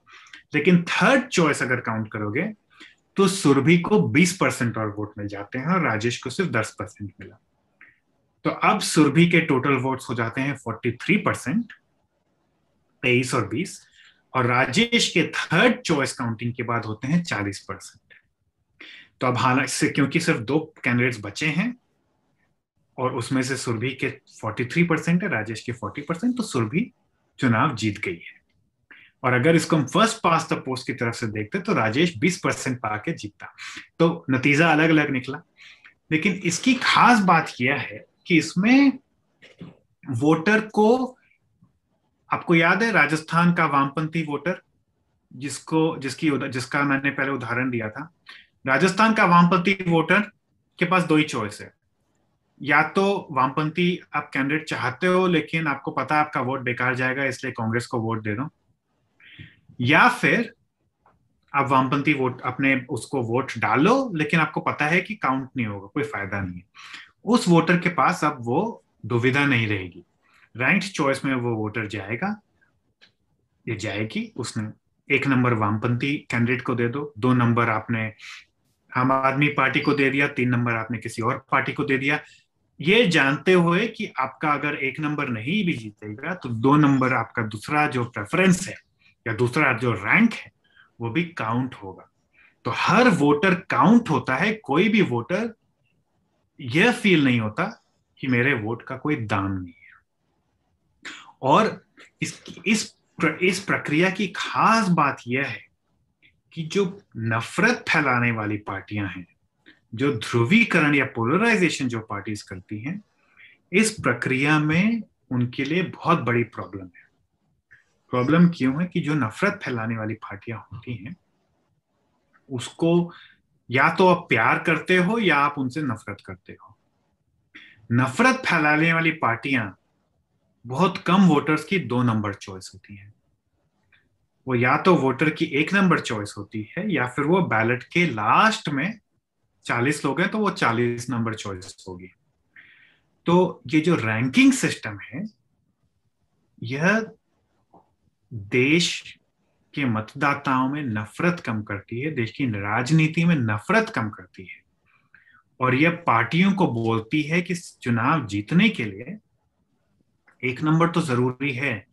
लेकिन थर्ड चॉइस अगर काउंट करोगे तो सुरभि को बीस परसेंट और वोट मिल जाते हैं और राजेश को सिर्फ़ दस परसेंट मिला। तो अब सुरभि के टोटल वोट्स हो जाते हैं फोर्टी थ्री परसेंट तेईस और बीस। और राजेश के थर्ड चॉइस काउंटिंग के बाद होते हैं चालीस परसेंट। तो अब हालाँकि क्योंकि सिर्फ़ दो कैंडिडेट्स बचे हैं, और उसमें से सुरभि के 43 परसेंट है, राजेश के 40 परसेंट तो सुरभि चुनाव जीत गई है। और अगर इसको हम फ़र्स्ट पास द पोस्ट की तरफ़ से देखते तो राजेश 20 परसेंट पाके जीतता तो नतीजा अलग अलग निकला। लेकिन इसकी खास बात यह है कि इसमें वोटर को आपको याद है राजस्थान का वामपंथी वोटर, जिसको, जिसकी जिसका मैंने पहले उदाहरण दिया था? राजस्थान का वामपंथी वोटर के पास दो ही चॉइस है। या तो वामपंथी आप कैंडिडेट चाहते हो, लेकिन आपको पता है आपका वोट बेकार जाएगा, इसलिए कांग्रेस को वोट दे दो। या फिर आप वामपंथी वोट अपने उसको वोट डालो, लेकिन आपको पता है कि काउंट नहीं होगा, कोई फ़ायदा नहीं है। उस वोटर के पास अब वो दुविधा नहीं रहेगी। रैंक चॉइस में वो वोटर जाएगा, ये जाएगी, उसने एक नंबर वामपंथी कैंडिडेट को दे दो दो नंबर आपने आम आदमी पार्टी को दे दिया, तीन नंबर आपने किसी और पार्टी को दे दिया। ये जानते हुए कि आपका अगर एक नंबर नहीं भी जीतेगा तो दो नंबर आपका दूसरा जो प्रेफरेंस है या दूसरा जो रैंक है, वो भी काउंट होगा। तो हर वोटर काउंट होता है, कोई भी वोटर यह फील नहीं होता कि मेरे वोट का कोई दाम नहीं। और इस इस इस प्रक्रिया की खास बात यह है कि जो नफरत फैलाने वाली पार्टियाँ हैं, जो ध्रुवीकरण या पोलराइजेशन जो पार्टीज़ करती हैं, इस प्रक्रिया में उनके लिए बहुत बड़ी प्रॉब्लम है। प्रॉब्लम क्यों है कि जो नफरत फैलाने वाली पार्टियाँ होती हैं, उसको या तो आप प्यार करते हो या आप उनसे नफरत करते हो। नफरत फैलाने वाली पार्टियाँ बहुत कम वोटर्स की दो नंबर चॉइस होती है। वो या तो वोटर की एक नंबर चॉइस होती है, या फिर वो बैलेट के लास्ट में चालीस लोग हैं तो वो चालीस नंबर चॉइस होगी। तो ये जो रैंकिंग सिस्टम है, यह देश के मतदाताओं में नफरत कम करती है, देश की राजनीति में नफरत कम करती है। और यह पार्टियों को बोलती है कि चुनाव जीतने के लिए एक नंबर तो ज़रूरी है,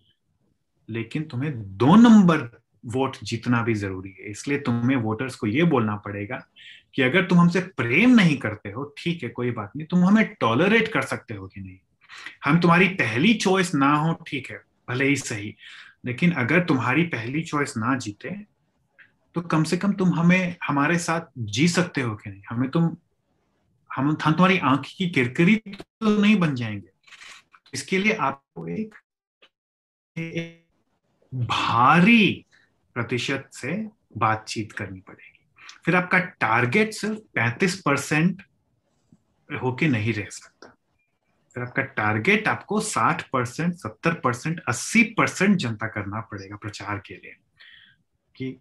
लेकिन तुम्हें दो नंबर वोट जीतना भी ज़रूरी है। इसलिए तुम्हें वोटर्स को यह बोलना पड़ेगा कि अगर तुम हमसे प्रेम नहीं करते हो, ठीक है, कोई बात नहीं, तुम हमें टॉलरेट कर सकते हो कि नहीं? हम तुम्हारी पहली चॉइस ना हो, ठीक है, भले ही सही, लेकिन अगर तुम्हारी पहली चॉइस ना जीते तो कम से कम तुम हमें, हमारे साथ जी सकते हो कि नहीं? हमें तुम, हम हम तुम्हारी आँख की किरकिरी तो नहीं बन जाएँगे। इसके लिए आपको एक, भारी प्रतिशत से बातचीत करनी पड़ेगी। फिर आपका टारगेट सिर्फ़ पैंतीस परसेंट होके नहीं रह सकता। फिर आपका टारगेट आपको साठ परसेंट सत्तर परसेंट अस्सी परसेंट जनता करना पड़ेगा प्रचार के लिए। कि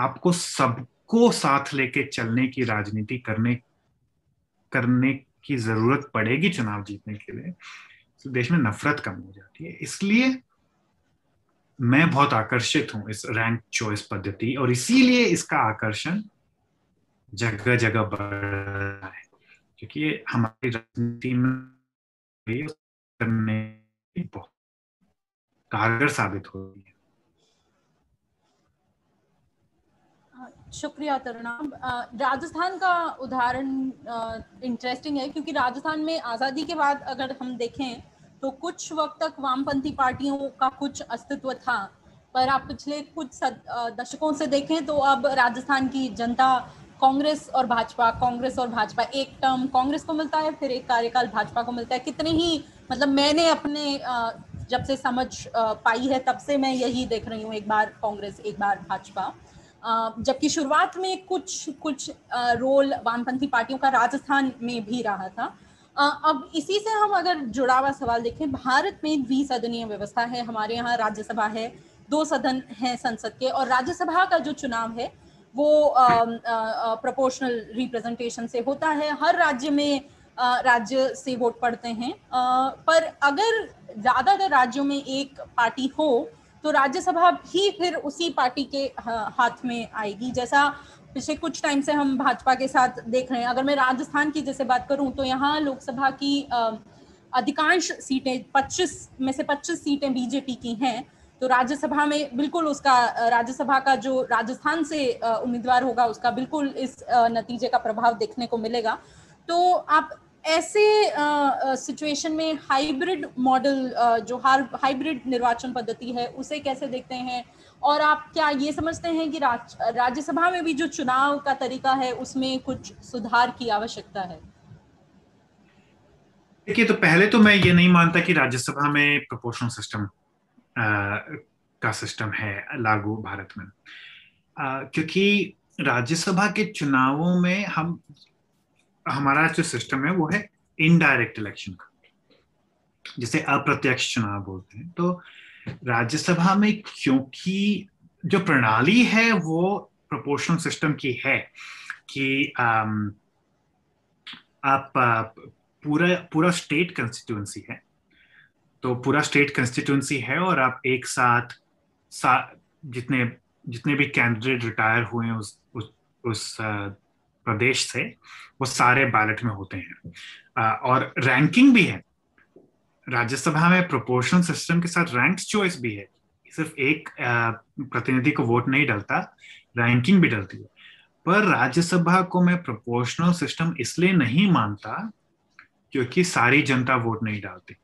आपको सबको साथ लेके चलने की राजनीति करने करने की ज़रूरत पड़ेगी चुनाव जीतने के लिए। देश में नफरत कम हो जाती है। इसलिए मैं बहुत आकर्षित हूँ इस रैंक चॉइस पद्धति, और इसीलिए इसका आकर्षण जगह जगह बढ़ रहा है। क्योंकि ये हमारी राजनीति में बहुत कारगर साबित हो रही है। शुक्रिया तरुणा राजस्थान का उदाहरण इंटरेस्टिंग है, क्योंकि राजस्थान में आज़ादी के बाद अगर हम देखें तो कुछ वक्त तक वामपंथी पार्टियों का कुछ अस्तित्व था, पर आप पिछले कुछ दशकों से देखें तो अब राजस्थान की जनता कांग्रेस और भाजपा, कांग्रेस और भाजपा, एक टर्म कांग्रेस को मिलता है, फिर एक कार्यकाल भाजपा को मिलता है। कितने ही मतलब मैंने अपने जब से समझ पाई है तब से मैं यही देख रही हूँ एक बार कांग्रेस, एक बार भाजपा। जबकि शुरुआत में कुछ कुछ रोल वामपंथी पार्टियों का राजस्थान में भी रहा था। अब इसी से हम अगर जुड़ा हुआ सवाल देखें, भारत में द्विसदनीय व्यवस्था है, हमारे यहाँ राज्यसभा है, दो सदन हैं संसद के, और राज्यसभा का जो चुनाव है, वो प्रोपोर्शनल रिप्रेजेंटेशन से होता है। हर राज्य में राज्य से वोट पड़ते हैं। पर अगर ज़्यादातर राज्यों में एक पार्टी हो तो राज्यसभा भी फिर उसी पार्टी के हाथ में आएगी। जैसा पिछले कुछ टाइम से हम भाजपा के साथ देख रहे हैं। अगर मैं राजस्थान की जैसे बात करूँ तो यहाँ लोकसभा की अधिकांश सीटें 25 में से 25 सीटें बीजेपी की हैं तो राज्यसभा में बिल्कुल उसका राज्यसभा का जो राजस्थान से उम्मीदवार होगा, उसका बिल्कुल इस नतीजे का प्रभाव देखने को मिलेगा। तो आप ऐसे सिचुएशन में हाइब्रिड मॉडल जो हाइब्रिड निर्वाचन पद्धति है, उसे कैसे देखते हैं? और आप क्या ये समझते हैं कि राज, राज्यसभा में भी जो चुनाव का तरीका है उसमें कुछ सुधार की आवश्यकता है? देखिए तो पहले तो मैं ये नहीं मानता कि राज्यसभा में प्रोपोर्शनल सिस्टम का सिस्टम है लागू भारत में। आ, क्योंकि राज्यसभा के चुनावों में हम हमारा जो सिस्टम है वो है इनडायरेक्ट इलेक्शन का जिसे अप्रत्यक्ष चुनाव बोलते हैं। तो राज्यसभा में क्योंकि जो प्रणाली है वो प्रोपोर्शनल सिस्टम की है कि आम, आप पूरा पूरा स्टेट कंस्टिट्यूंसी है। तो पूरा स्टेट कंस्टिट्यूंसी है और आप एक साथ सा, जितने जितने भी कैंडिडेट रिटायर हुए उस उस, उस प्रदेश से वो सारे बैलेट में होते हैं। और रैंकिंग भी है। राज्यसभा में प्रोपोर्शनल सिस्टम के साथ रैंक चॉइस भी है। सिर्फ़ एक प्रतिनिधि को वोट नहीं डलता रैंकिंग भी डलती है। पर राज्यसभा को मैं प्रोपोर्शनल सिस्टम इसलिए नहीं मानता क्योंकि सारी जनता वोट नहीं डालती।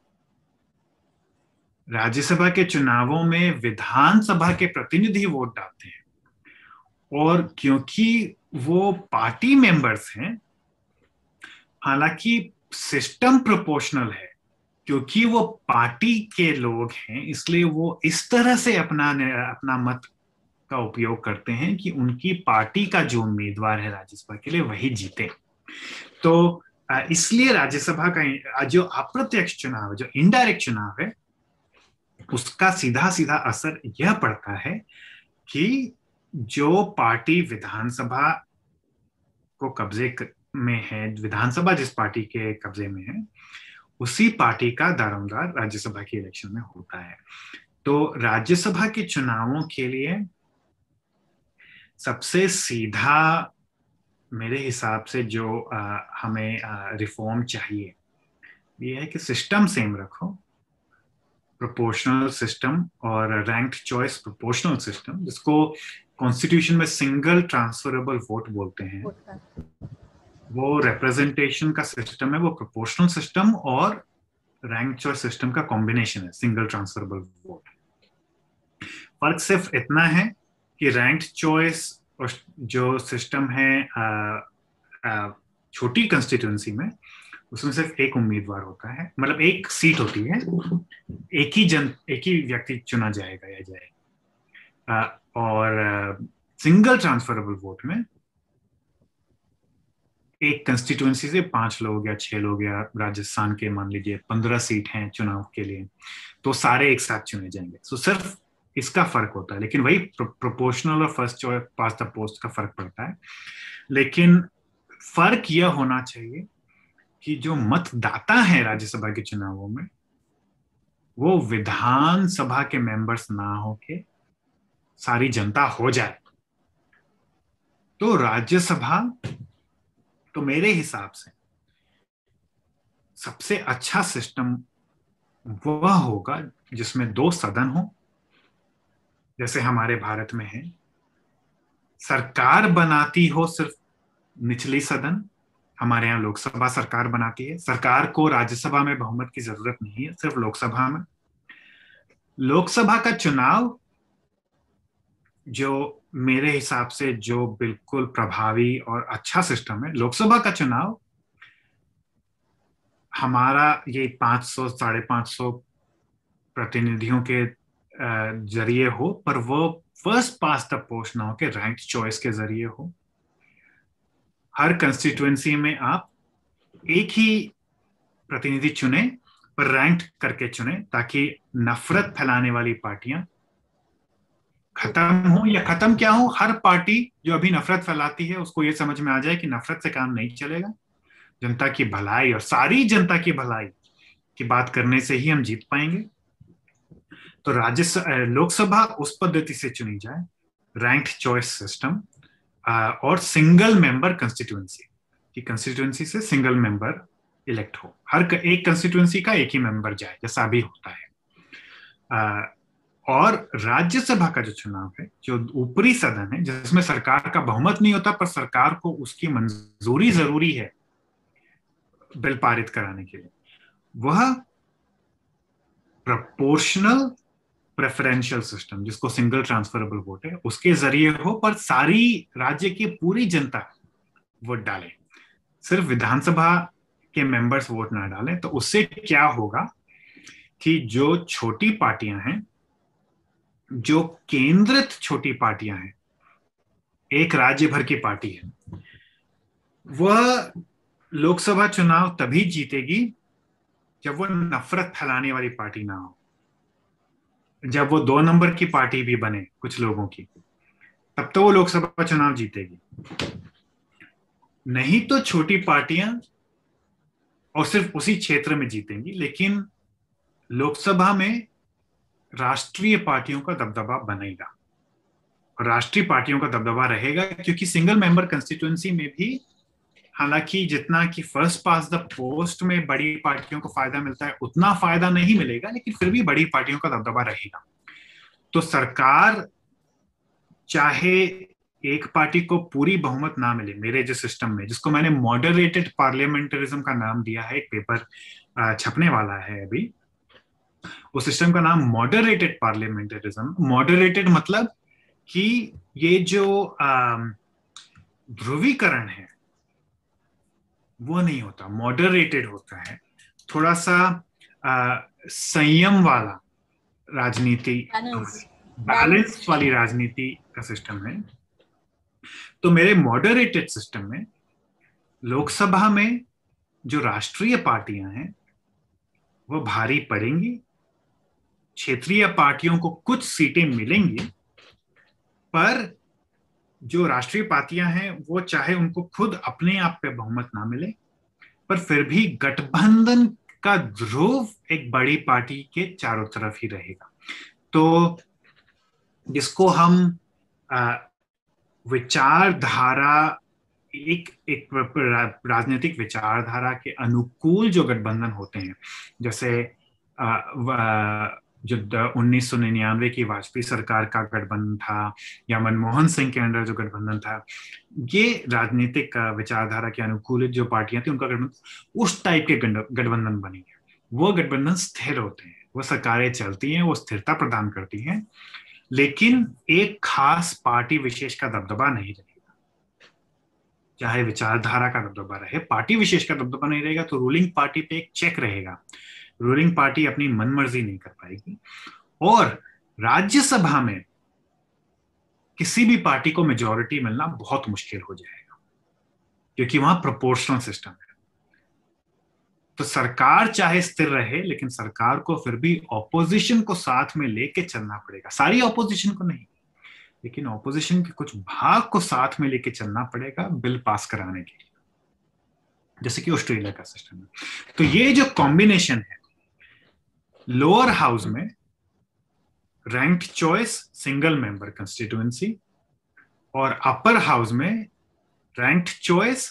राज्यसभा के चुनावों में विधानसभा के प्रतिनिधि वोट डालते हैं। और क्योंकि वो पार्टी मेंबर्स हैं, हालाँकि सिस्टम प्रोपोर्शनल है क्योंकि वो पार्टी के लोग हैं, इसलिए वो इस तरह से अपना अपना मत का उपयोग करते हैं कि उनकी पार्टी का जो उम्मीदवार है राज्यसभा के लिए, वही जीते। तो इसलिए राज्यसभा का जो अप्रत्यक्ष चुनाव है जो इनडायरेक्ट चुनाव है, उसका सीधा सीधा असर यह पड़ता है कि जो पार्टी विधानसभा को कब्जे में है, विधानसभा जिस पार्टी के कब्जे में है उसी पार्टी का दारोमदार राज्यसभा के इलेक्शन में होता है। तो राज्यसभा के चुनावों के लिए सबसे सीधा मेरे हिसाब से जो आ, हमें रिफॉर्म चाहिए ये है कि सिस्टम सेम रखो। प्रोपोर्शनल सिस्टम और रैंक्ड चॉइस प्रोपोर्शनल सिस्टम जिसको कॉन्स्टिट्यूशन में सिंगल ट्रांसफरेबल वोट बोलते हैं। वो रिप्रेजेंटेशन का सिस्टम है, वो प्रोपोर्शनल सिस्टम और रैंक चॉइस सिस्टम का कॉम्बिनेशन है सिंगल ट्रांसफरेबल वोट फ़र्क सिर्फ़ इतना है कि रैंक चॉइस जो सिस्टम है छोटी कंस्टिट्यूंसी में, उसमें सिर्फ़ एक उम्मीदवार होता है। मतलब एक सीट होती है, एक ही जन, एक ही व्यक्ति चुना जाएगा या जाएगा और सिंगल ट्रांसफरेबल वोट में एक कंस्टिट्यूएंसी से पाँच लोग या छह लोग या राजस्थान के मान लीजिए पंद्रह सीट हैं चुनाव के लिए तो सारे एक साथ चुने जाएँगे। सो सिर्फ़ इसका फ़र्क होता है, लेकिन वही प्रोपोर्शनल और first choice past the post का फ़र्क पड़ता है। लेकिन फ़र्क यह होना चाहिए कि जो मतदाता है राज्यसभा के चुनावों में, वो विधानसभा के मेंबर्स ना होके सारी जनता हो जाए। तो राज्यसभा तो मेरे हिसाब से सबसे अच्छा सिस्टम वह होगा जिसमें दो सदन हो। जैसे हमारे भारत में है, सरकार बनाती हो सिर्फ़ निचली सदन, हमारे यहाँ लोकसभा सरकार बनाती है। सरकार को राज्यसभा में बहुमत की ज़रूरत नहीं है, सिर्फ़ लोकसभा में। लोकसभा का चुनाव जो मेरे हिसाब से जो बिल्कुल प्रभावी और अच्छा सिस्टम है, लोकसभा का चुनाव, हमारा ये 500 साढ़े पाँच सौ प्रतिनिधियों के ज़रिए हो, पर वो फ़र्स्ट पास द पोस्ट ना हो के रैंक चॉइस के ज़रिए हो। हर कंस्टिट्युएंसी में आप एक ही प्रतिनिधि चुने, पर रैंक करके चुने, ताकि नफरत फैलाने वाली पार्टियाँ खत्म हो या खत्म क्या हो, हर पार्टी जो अभी नफरत फैलाती है, उसको ये समझ में आ जाए कि नफरत से काम नहीं चलेगा। जनता की भलाई और सारी जनता की भलाई की बात करने से ही हम जीत पाएँगे। तो राज्य लोकसभा उस पद्धति से चुनी जाए रैंक चॉइस सिस्टम और सिंगल मेंबर कंस्टिट्यूएंसी की कंस्टिट्यूएंसी से सिंगल मेंबर इलेक्ट हो। हर एक कंस्टिट्यूएंसी का एक ही मेंबर जाए, जैसा अभी होता है। और राज्यसभा का जो चुनाव है, जो ऊपरी सदन है, जिसमें सरकार का बहुमत नहीं होता, पर सरकार को उसकी मंजूरी ज़रूरी है बिल पारित कराने के लिए, वह प्रपोर्शनल प्रेफरेंशियल सिस्टम जिसको सिंगल ट्रांसफरेबल वोट है, उसके ज़रिए हो, पर सारी राज्य की पूरी जनता वोट डाले। सिर्फ़ विधानसभा के मेंबर्स वोट ना डालें तो उससे क्या होगा कि जो छोटी पार्टियाँ हैं जो केंद्रित छोटी पार्टियाँ हैं, एक राज्य भर की पार्टी है, वह लोकसभा चुनाव तभी जीतेगी जब वो नफरत फैलाने वाली पार्टी ना हो, जब वो दो नंबर की पार्टी भी बने कुछ लोगों की, तब तो वो लोकसभा चुनाव जीतेगी। नहीं तो छोटी पार्टियाँ और सिर्फ़ उसी क्षेत्र में जीतेंगी, लेकिन लोकसभा में राष्ट्रीय पार्टियों का दबदबा बनेगा। राष्ट्रीय पार्टियों का दबदबा रहेगा क्योंकि सिंगल मेंबर कंस्टिट्युएंसी में भी, हालाँकि जितना कि फ़र्स्ट पास द पोस्ट में बड़ी पार्टियों को फ़ायदा मिलता है, उतना फ़ायदा नहीं मिलेगा, लेकिन फिर भी बड़ी पार्टियों का दबदबा रहेगा। तो सरकार, चाहे एक पार्टी को पूरी बहुमत ना मिले, मेरे जो सिस्टम में, जिसको मैंने मॉडरेटेड पार्लियामेंटरिज्म का नाम दिया है, एक पेपर छपने वाला है अभी उस सिस्टम का नाम मॉडरेटेड पार्लियामेंटरिज्म मॉडरेटेड मतलब कि ये जो ध्रुवीकरण है वो नहीं होता मॉडरेटेड होता है। थोड़ा सा संयम वाला राजनीति बैलेंस वाली राजनीति का सिस्टम है। तो मेरे मॉडरेटेड सिस्टम में लोकसभा में जो राष्ट्रीय पार्टियाँ हैं वो भारी पड़ेंगी। क्षेत्रीय पार्टियों को कुछ सीटें मिलेंगी, पर जो राष्ट्रीय पार्टियाँ हैं, वो चाहे उनको खुद अपने आप पे बहुमत ना मिले, पर फिर भी गठबंधन का ध्रुव एक बड़ी पार्टी के चारों तरफ़ ही रहेगा। तो जिसको हम विचारधारा, एक एक राजनीतिक विचारधारा के अनुकूल जो गठबंधन होते हैं, जैसे जो उन्नीस की वाजपेयी सरकार का गठबंधन था, या मनमोहन सिंह के अंडर जो गठबंधन था, ये राजनीतिक विचारधारा के अनुकूलित जो पार्टियाँ थी, उनका गठबंधन उस टाइप के गठबंधन बनेंगे वो गठबंधन स्थिर होते हैं, वो सरकारें चलती हैं, वो स्थिरता प्रदान करती हैं, लेकिन एक खास पार्टी विशेष का दबदबा नहीं रहेगा। चाहे विचारधारा का दबदबा रहे, पार्टी विशेष का दबदबा नहीं रहेगा तो रूलिंग पार्टी पे एक चेक रहेगा। रूलिंग पार्टी अपनी मनमर्जी नहीं कर पाएगी। और राज्यसभा में किसी भी पार्टी को मेजोरिटी मिलना बहुत मुश्किल हो जाएगा, क्योंकि वहाँ प्रोपोर्शनल सिस्टम है। तो सरकार चाहे स्थिर रहे, लेकिन सरकार को फिर भी ऑपोजिशन को साथ में लेके चलना पड़ेगा। सारी ऑपोजिशन को नहीं, लेकिन ऑपोजिशन के कुछ भाग को साथ में लेके चलना पड़ेगा बिल पास कराने के लिए। जैसे कि ऑस्ट्रेलिया का सिस्टम है। तो ये जो कॉम्बिनेशन है लोअर हाउस में rank choice single member constituency और अपर हाउस में रैंक चॉइस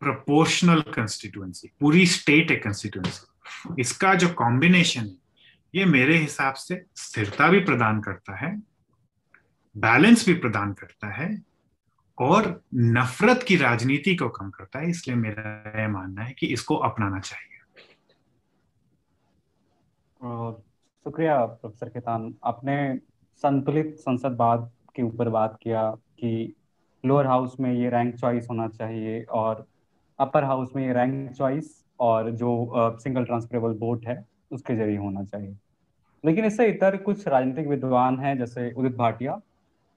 प्रोपोर्शनल कंस्टिट्युएंसी पूरी स्टेट है कंस्टिट्युएंसी इसका जो कॉम्बिनेशन है, ये मेरे हिसाब से स्थिरता भी प्रदान करता है बैलेंस भी प्रदान करता है और नफरत की राजनीति को कम करता है, इसलिए मेरा यह मानना है कि इसको अपनाना चाहिए। शुक्रिया, प्रोफेसर खेतान। आपने संतुलित संसद बाद के ऊपर बात किया कि लोअर हाउस में ये रैंक चॉइस होना चाहिए और अपर हाउस में ये रैंक चॉइस और जो सिंगल ट्रांसफरेबल वोट है, उसके ज़रिए होना चाहिए। लेकिन इससे इतर कुछ राजनीतिक विद्वान हैं, जैसे उदित भाटिया।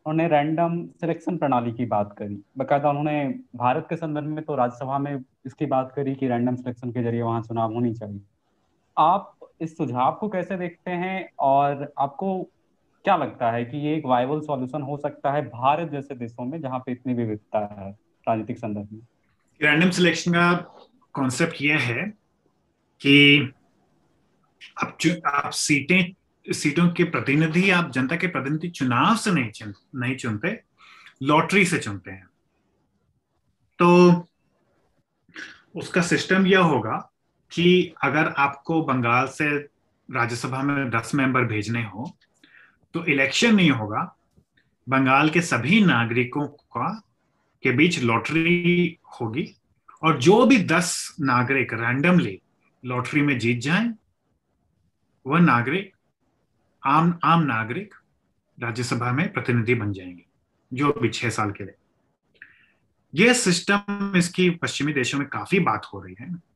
उन्होंने रैंडम सिलेक्शन प्रणाली की बात करी। बकायदा उन्होंने भारत के संदर्भ में तो राज्यसभा में इसकी बात करी कि रैंडम सिलेक्शन के ज़रिए वहाँ चुनाव होनी चाहिए। आप इस सुझाव को कैसे देखते हैं और आपको क्या लगता है कि ये एक वायबल सॉल्यूशन हो सकता है भारत जैसे देशों में जहाँ पे इतनी विविधता है राजनीतिक संदर्भ में? रैंडम सिलेक्शन का कॉन्सेप्ट ये है कि आप आप सीटें, सीटों के प्रतिनिधि, आप जनता के प्रतिनिधि चुनाव से नहीं चुन, नहीं चुनते लॉटरी से चुनते हैं। तो उसका सिस्टम यह होगा कि अगर आपको बंगाल से राज्यसभा में दस मेंबर भेजने हो तो इलेक्शन नहीं होगा। बंगाल के सभी नागरिकों का, के बीच लॉटरी होगी और जो भी दस नागरिक रैंडमली लॉटरी में जीत जाएँ, वह नागरिक, आम आम नागरिक राज्यसभा में प्रतिनिधि बन जाएँगे, जो भी छह साल के लिए। यह सिस्टम इसकी पश्चिमी देशों में काफ़ी बात हो रही है।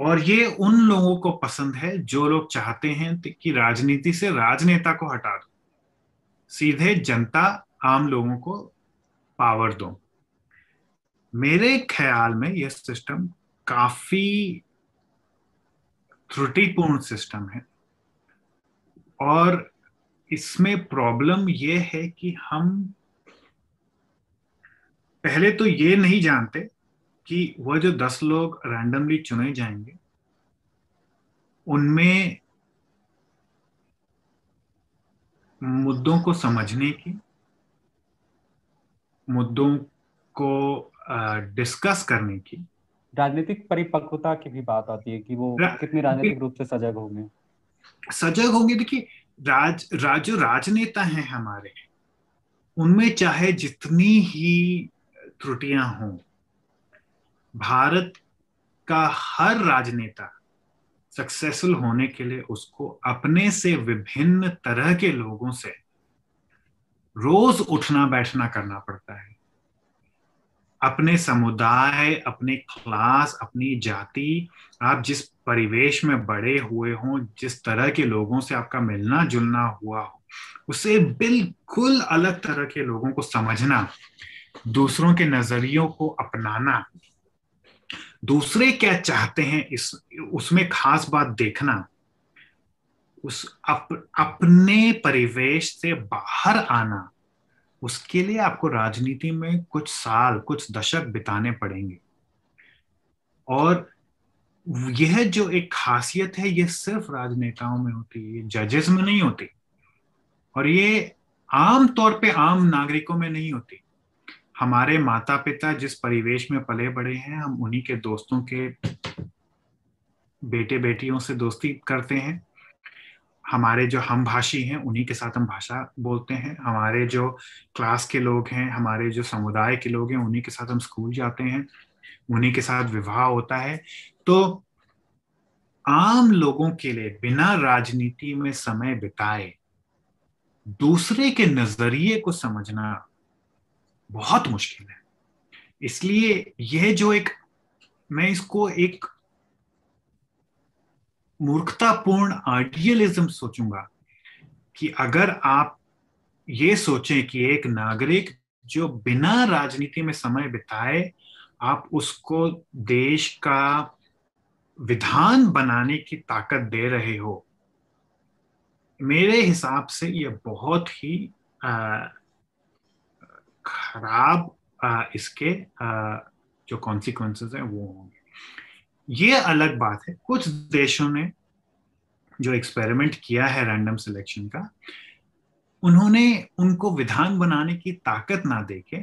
और ये उन लोगों को पसंद है जो लोग चाहते हैं कि राजनीति से राजनेता को हटा दो। सीधे जनता आम लोगों को पावर दो। मेरे ख्याल में यह सिस्टम काफ़ी त्रुटिपूर्ण सिस्टम है। और इसमें प्रॉब्लम यह है कि हम पहले तो ये नहीं जानते कि वह जो दस लोग रैंडमली चुने जाएँगे उनमें मुद्दों को समझने की मुद्दों को डिस्कस करने की। राजनीतिक परिपक्वता की भी बात आती है कि वो रा, कितनी राजनीतिक रूप से सजग होंगे। सजग होंगे देखिए राज राज जो राजनेता हैं हमारे उनमें चाहे जितनी ही त्रुटियाँ हों भारत का हर राजनेता सक्सेसफुल होने के लिए उसको अपने से विभिन्न तरह के लोगों से रोज उठना बैठना करना पड़ता है। अपने समुदाय, अपने क्लास अपनी जाति, आप जिस परिवेश में बड़े हुए हों, जिस तरह के लोगों से आपका मिलना जुलना हुआ हो, उसे बिल्कुल अलग तरह के लोगों को समझना, दूसरों के नजरियों को अपनाना दूसरे क्या चाहते हैं इस उसमें खास बात देखना। उस अप, अपने परिवेश से बाहर आना उसके लिए आपको राजनीति में कुछ साल कुछ दशक बिताने पड़ेंगे। और यह जो एक खासियत है यह सिर्फ़ राजनेताओं में होती है जजेस में नहीं होती। और ये आम तौर पे आम नागरिकों में नहीं होती। हमारे माता पिता जिस परिवेश में पले बड़े हैं, हम उन्हीं के दोस्तों के बेटे बेटियों से दोस्ती करते हैं। हमारे जो हम भाषी हैं, उन्हीं के साथ हम भाषा बोलते हैं। हमारे जो क्लास के लोग हैं, हमारे जो समुदाय के लोग हैं, उन्हीं के साथ हम स्कूल जाते हैं। उन्हीं के साथ विवाह होता है। तो आम लोगों के लिए बिना राजनीति में समय बिताए, दूसरे के नज़रिए को समझना बहुत मुश्किल है। इसलिए यह जो एक मैं इसको एक मूर्खतापूर्ण आइडियलिज्म सोचूँगा कि अगर आप ये सोचें कि एक नागरिक जो बिना राजनीति में समय बिताए आप उसको देश का विधान बनाने की ताकत दे रहे हो मेरे हिसाब से यह बहुत ही आ, खराब इसके आ, जो कॉन्सिक्वेंसेस हैं वो होंगे। ये अलग बात है। कुछ देशों ने जो एक्सपेरिमेंट किया है रैंडम सिलेक्शन का उन्होंने उनको विधान बनाने की ताकत ना देके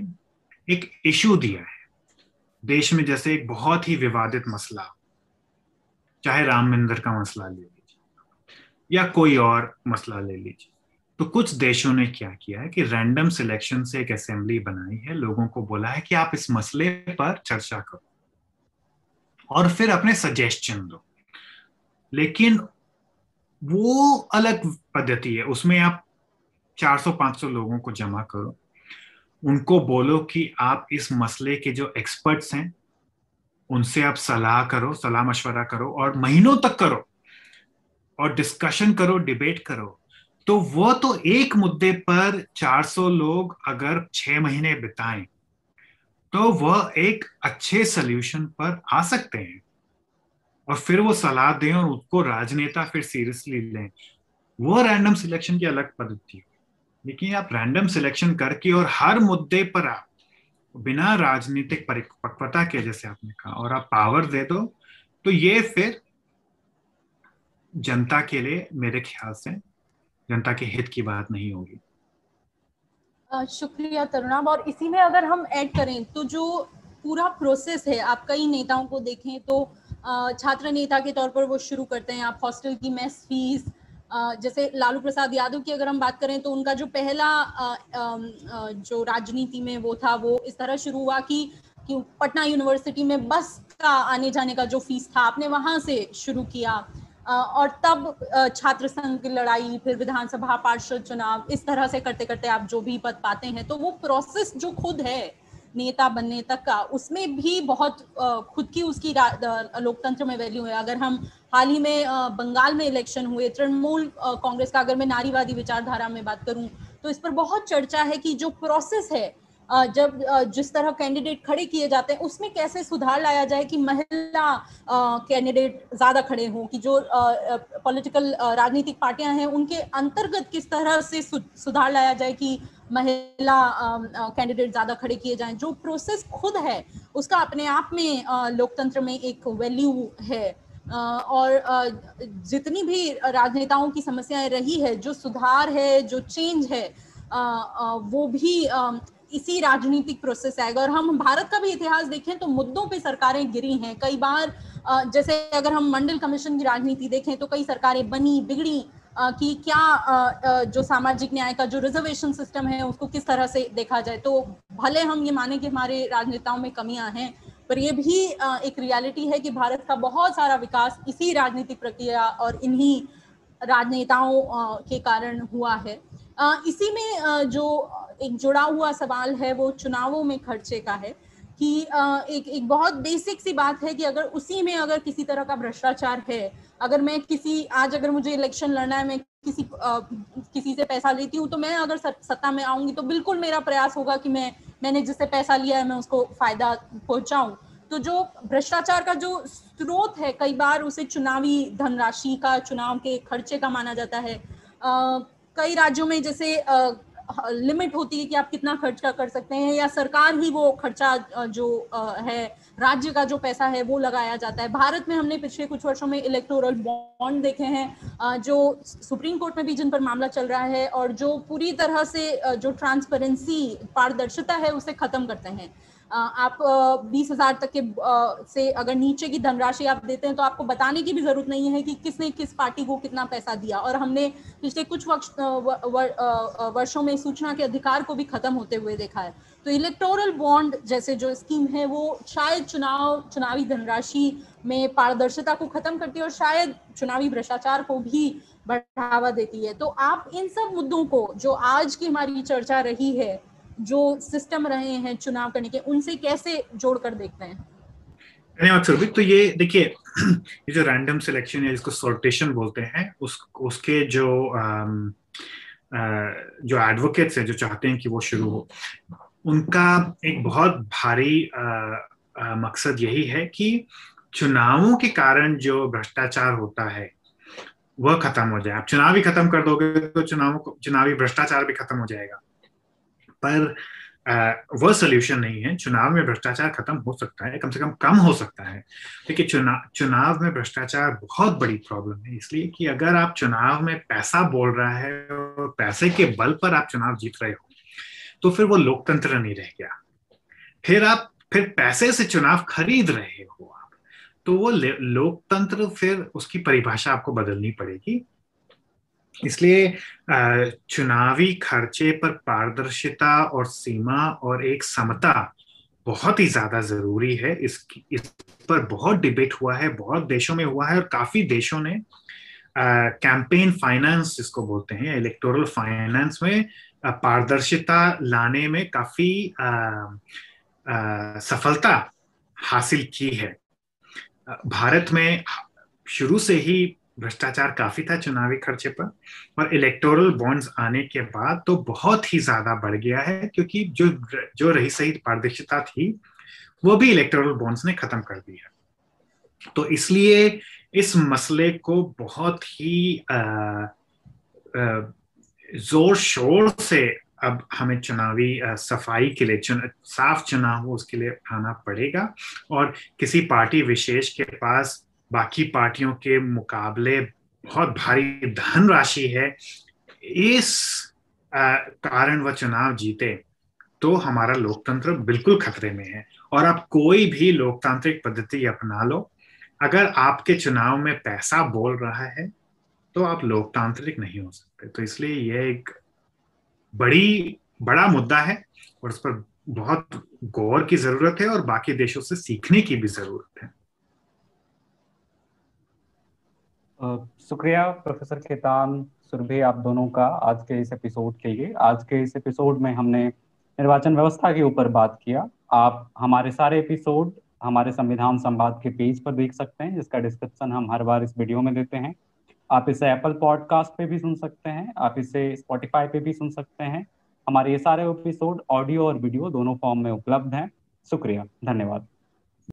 एक इशू दिया है। देश में जैसे एक बहुत ही विवादित मसला चाहे राम मंदिर का मसला ले लीजिए या कोई और मसला ले लीजिए तो कुछ देशों ने क्या किया है कि रैंडम सिलेक्शन से एक असेंबली बनाई है, लोगों को बोला है कि आप इस मसले पर चर्चा करो और फिर अपने सजेशन दो। लेकिन वो अलग पद्धति है, उसमें आप 400-500 लोगों को जमा करो, उनको बोलो कि आप इस मसले के जो एक्सपर्ट्स हैं, उनसे आप सलाह करो, सलाह मशवरा करो और महीनों तक करो और डिस्कशन करो डिबेट करो। तो वो तो एक मुद्दे पर 400 लोग अगर छह महीने बिताएँ तो वह एक अच्छे सोल्यूशन पर आ सकते हैं। और फिर वो सलाह दें और उसको राजनेता फिर सीरियसली लें। वो रैंडम सिलेक्शन की अलग पद्धति है। लेकिन आप रैंडम सिलेक्शन करके और हर मुद्दे पर आप बिना राजनीतिक परिपक्वता के, जैसे आपने कहा, और आप पावर दे दो तो ये फिर जनता के लिए मेरे ख्याल से जनता के हित की बात नहीं होगी। शुक्रिया तरुणाब। और इसी में अगर हम ऐड करें तो जो पूरा प्रोसेस है, आप कई नेताओं को देखें तो छात्र नेता के तौर पर वो शुरू करते हैं। आप हॉस्टल की मेस फ़ीस जैसे लालू प्रसाद यादव की अगर हम बात करें तो उनका जो पहला जो राजनीति में वो था, वो इस तरह शुरू हुआ कि कि पटना यूनिवर्सिटी में बस का आने जाने का जो फ़ीस था, आपने वहाँ से शुरू किया। और तब छात्र संघ की लड़ाई, फिर विधानसभा पार्षद चुनाव, इस तरह से करते करते आप जो भी पद पाते हैं तो वो प्रोसेस जो खुद है, नेता बनने तक का, उसमें भी बहुत खुद की उसकी लोकतंत्र में वैल्यू है। अगर हम हाल ही में बंगाल में इलेक्शन हुए, तृणमूल कांग्रेस का अगर मैं नारीवादी विचारधारा में बात करूँ तो इस पर बहुत चर्चा है कि जो प्रोसेस है जब जिस तरह कैंडिडेट खड़े किए जाते हैं, उसमें कैसे सुधार लाया जाए कि महिला कैंडिडेट ज़्यादा खड़े हों, कि जो पॉलिटिकल राजनीतिक पार्टियाँ हैं, उनके अंतर्गत किस तरह से सुधार लाया जाए कि महिला कैंडिडेट ज़्यादा खड़े किए जाएँ? जो प्रोसेस खुद है, उसका अपने आप में लोकतंत्र में एक वैल्यू है। और जितनी भी राजनेताओं की समस्याएँ रही है, जो सुधार है, जो चेंज है वो भी इसी राजनीतिक प्रोसेस आएगा। और हम भारत का भी इतिहास देखें तो मुद्दों पे सरकारें गिरी हैं। कई बार जैसे अगर हम मंडल कमीशन की राजनीति देखें तो कई सरकारें बनी, बिगड़ी कि क्या जो सामाजिक न्याय का जो रिजर्वेशन सिस्टम है उसको किस तरह से देखा जाए। तो भले हम ये माने कि हमारे राजनेताओं में कमियाँ हैं, पर ये भी एक रियलिटी है कि भारत का बहुत सारा विकास इसी राजनीतिक प्रक्रिया और इन्हीं राजनेताओं के कारण हुआ है। इसी में जो एक जुड़ा हुआ सवाल है, वो चुनावों में खर्चे का है कि एक एक बहुत बेसिक सी बात है कि अगर उसी में अगर किसी तरह का भ्रष्टाचार है, अगर मैं किसी, आज अगर मुझे इलेक्शन लड़ना है, मैं किसी किसी से पैसा लेती हूँ तो मैं अगर सत्ता में आऊँगी तो बिल्कुल मेरा प्रयास होगा कि मैं, मैंने जिससे पैसा लिया है, मैं उसको फ़ायदा पहुंचाऊं। तो जो भ्रष्टाचार का जो स्रोत है, कई बार उसे चुनावी धनराशि का, चुनाव के खर्चे का माना जाता है। कई राज्यों में जैसे लिमिट होती है कि आप कितना खर्च कर सकते हैं या सरकार ही वो खर्चा जो है, राज्य का जो पैसा है वो लगाया जाता है। भारत में हमने पिछले कुछ वर्षों में इलेक्टोरल बॉन्ड देखे हैं जो सुप्रीम कोर्ट में भी जिन पर मामला चल रहा है और जो पूरी तरह से जो ट्रांसपेरेंसी पारदर्शिता है उसे खत्म करते हैं। आप बीस हज़ार तक के से अगर नीचे की धनराशि आप देते हैं तो आपको बताने की भी ज़रूरत नहीं है कि किसने किस पार्टी को कितना पैसा दिया। और हमने पिछले कुछ वर्षों में सूचना के अधिकार को भी खत्म होते हुए देखा है। तो इलेक्टोरल बॉन्ड जैसे जो स्कीम है, वो शायद चुनाव, चुनावी धनराशि में पारदर्शिता को खत्म करती है और शायद चुनावी भ्रष्टाचार को भी बढ़ावा देती है। तो आप इन सब मुद्दों को, जो आज की हमारी चर्चा रही है जो सिस्टम रहे हैं चुनाव करने के उनसे कैसे जोड़कर देखते हैं? धन्यवाद सुरभित तो ये देखिए ये जो रैंडम सिलेक्शन है जिसको सोर्टेशन बोलते हैं उस उसके जो आम, आ, जो एडवोकेट्स हैं जो चाहते हैं कि वो शुरू हो उनका एक बहुत भारी आ, आ, मकसद यही है कि चुनावों के कारण जो भ्रष्टाचार होता है वह खत्म हो जाए। आप चुनाव ही खत्म कर दोगे तो चुनाव चुनावी भ्रष्टाचार भी खत्म हो जाएगा। पर वह सोल्यूशन नहीं है। चुनाव में भ्रष्टाचार खत्म हो सकता है, कम से कम कम हो सकता है। देखिए चुनाव चुनाव में भ्रष्टाचार बहुत बड़ी प्रॉब्लम है, इसलिए कि अगर आप चुनाव में पैसा बोल रहा है और पैसे के बल पर आप चुनाव जीत रहे हो तो फिर वो लोकतंत्र नहीं रह गया। फिर आप, फिर पैसे से चुनाव खरीद रहे हो आप तो वो लोकतंत्र फिर उसकी परिभाषा आपको बदलनी पड़ेगी। इसलिए चुनावी खर्चे पर पारदर्शिता और सीमा और एक समता बहुत ही ज़्यादा ज़रूरी है। इस इस पर बहुत डिबेट हुआ है बहुत देशों में हुआ है और काफ़ी देशों ने कैंपेन फाइनेंस जिसको बोलते हैं इलेक्टोरल फाइनेंस में पारदर्शिता लाने में काफ़ी आ, आ, सफलता हासिल की है। भारत में शुरू से ही भ्रष्टाचार काफ़ी था चुनावी खर्चे पर और इलेक्टोरल बॉन्ड्स आने के बाद तो बहुत ही ज़्यादा बढ़ गया है क्योंकि जो जो रही सही पारदर्शिता थी वो भी इलेक्टोरल बॉन्ड्स ने खत्म कर दिया तो इसलिए इस मसले को बहुत ही ज़ोर शोर से अब हमें चुनावी सफ़ाई के लिए चुन, साफ़ चुनाव हो उसके लिए आना पड़ेगा और किसी पार्टी विशेष के पास बाकी पार्टियों के मुकाबले बहुत भारी धन राशि है। इस कारण वह चुनाव जीते तो हमारा लोकतंत्र बिल्कुल खतरे में है और आप कोई भी लोकतांत्रिक पद्धति अपना लो। अगर आपके चुनाव में पैसा बोल रहा है तो आप लोकतांत्रिक नहीं हो सकते। तो इसलिए यह एक बड़ी, बड़ा मुद्दा है और उस पर बहुत गौर की ज़रूरत है और बाकी देशों से सीखने की भी ज़रूरत है। शुक्रिया, प्रोफेसर खेतान सुरभि, आप दोनों का आज के इस एपिसोड के लिए। आज के इस एपिसोड में हमने निर्वाचन व्यवस्था के ऊपर बात किया। आप हमारे सारे एपिसोड हमारे संविधान संवाद के पेज पर देख सकते हैं, जिसका डिस्क्रिप्शन हम हर बार इस वीडियो में देते हैं। आप इसे एप्पल पॉडकास्ट पे भी सुन सकते हैं, आप इसे स्पॉटिफाई पे भी सुन सकते हैं। हमारे ये सारे एपिसोड ऑडियो और वीडियो दोनों फॉर्म में उपलब्ध हैं। शुक्रिया, धन्यवाद।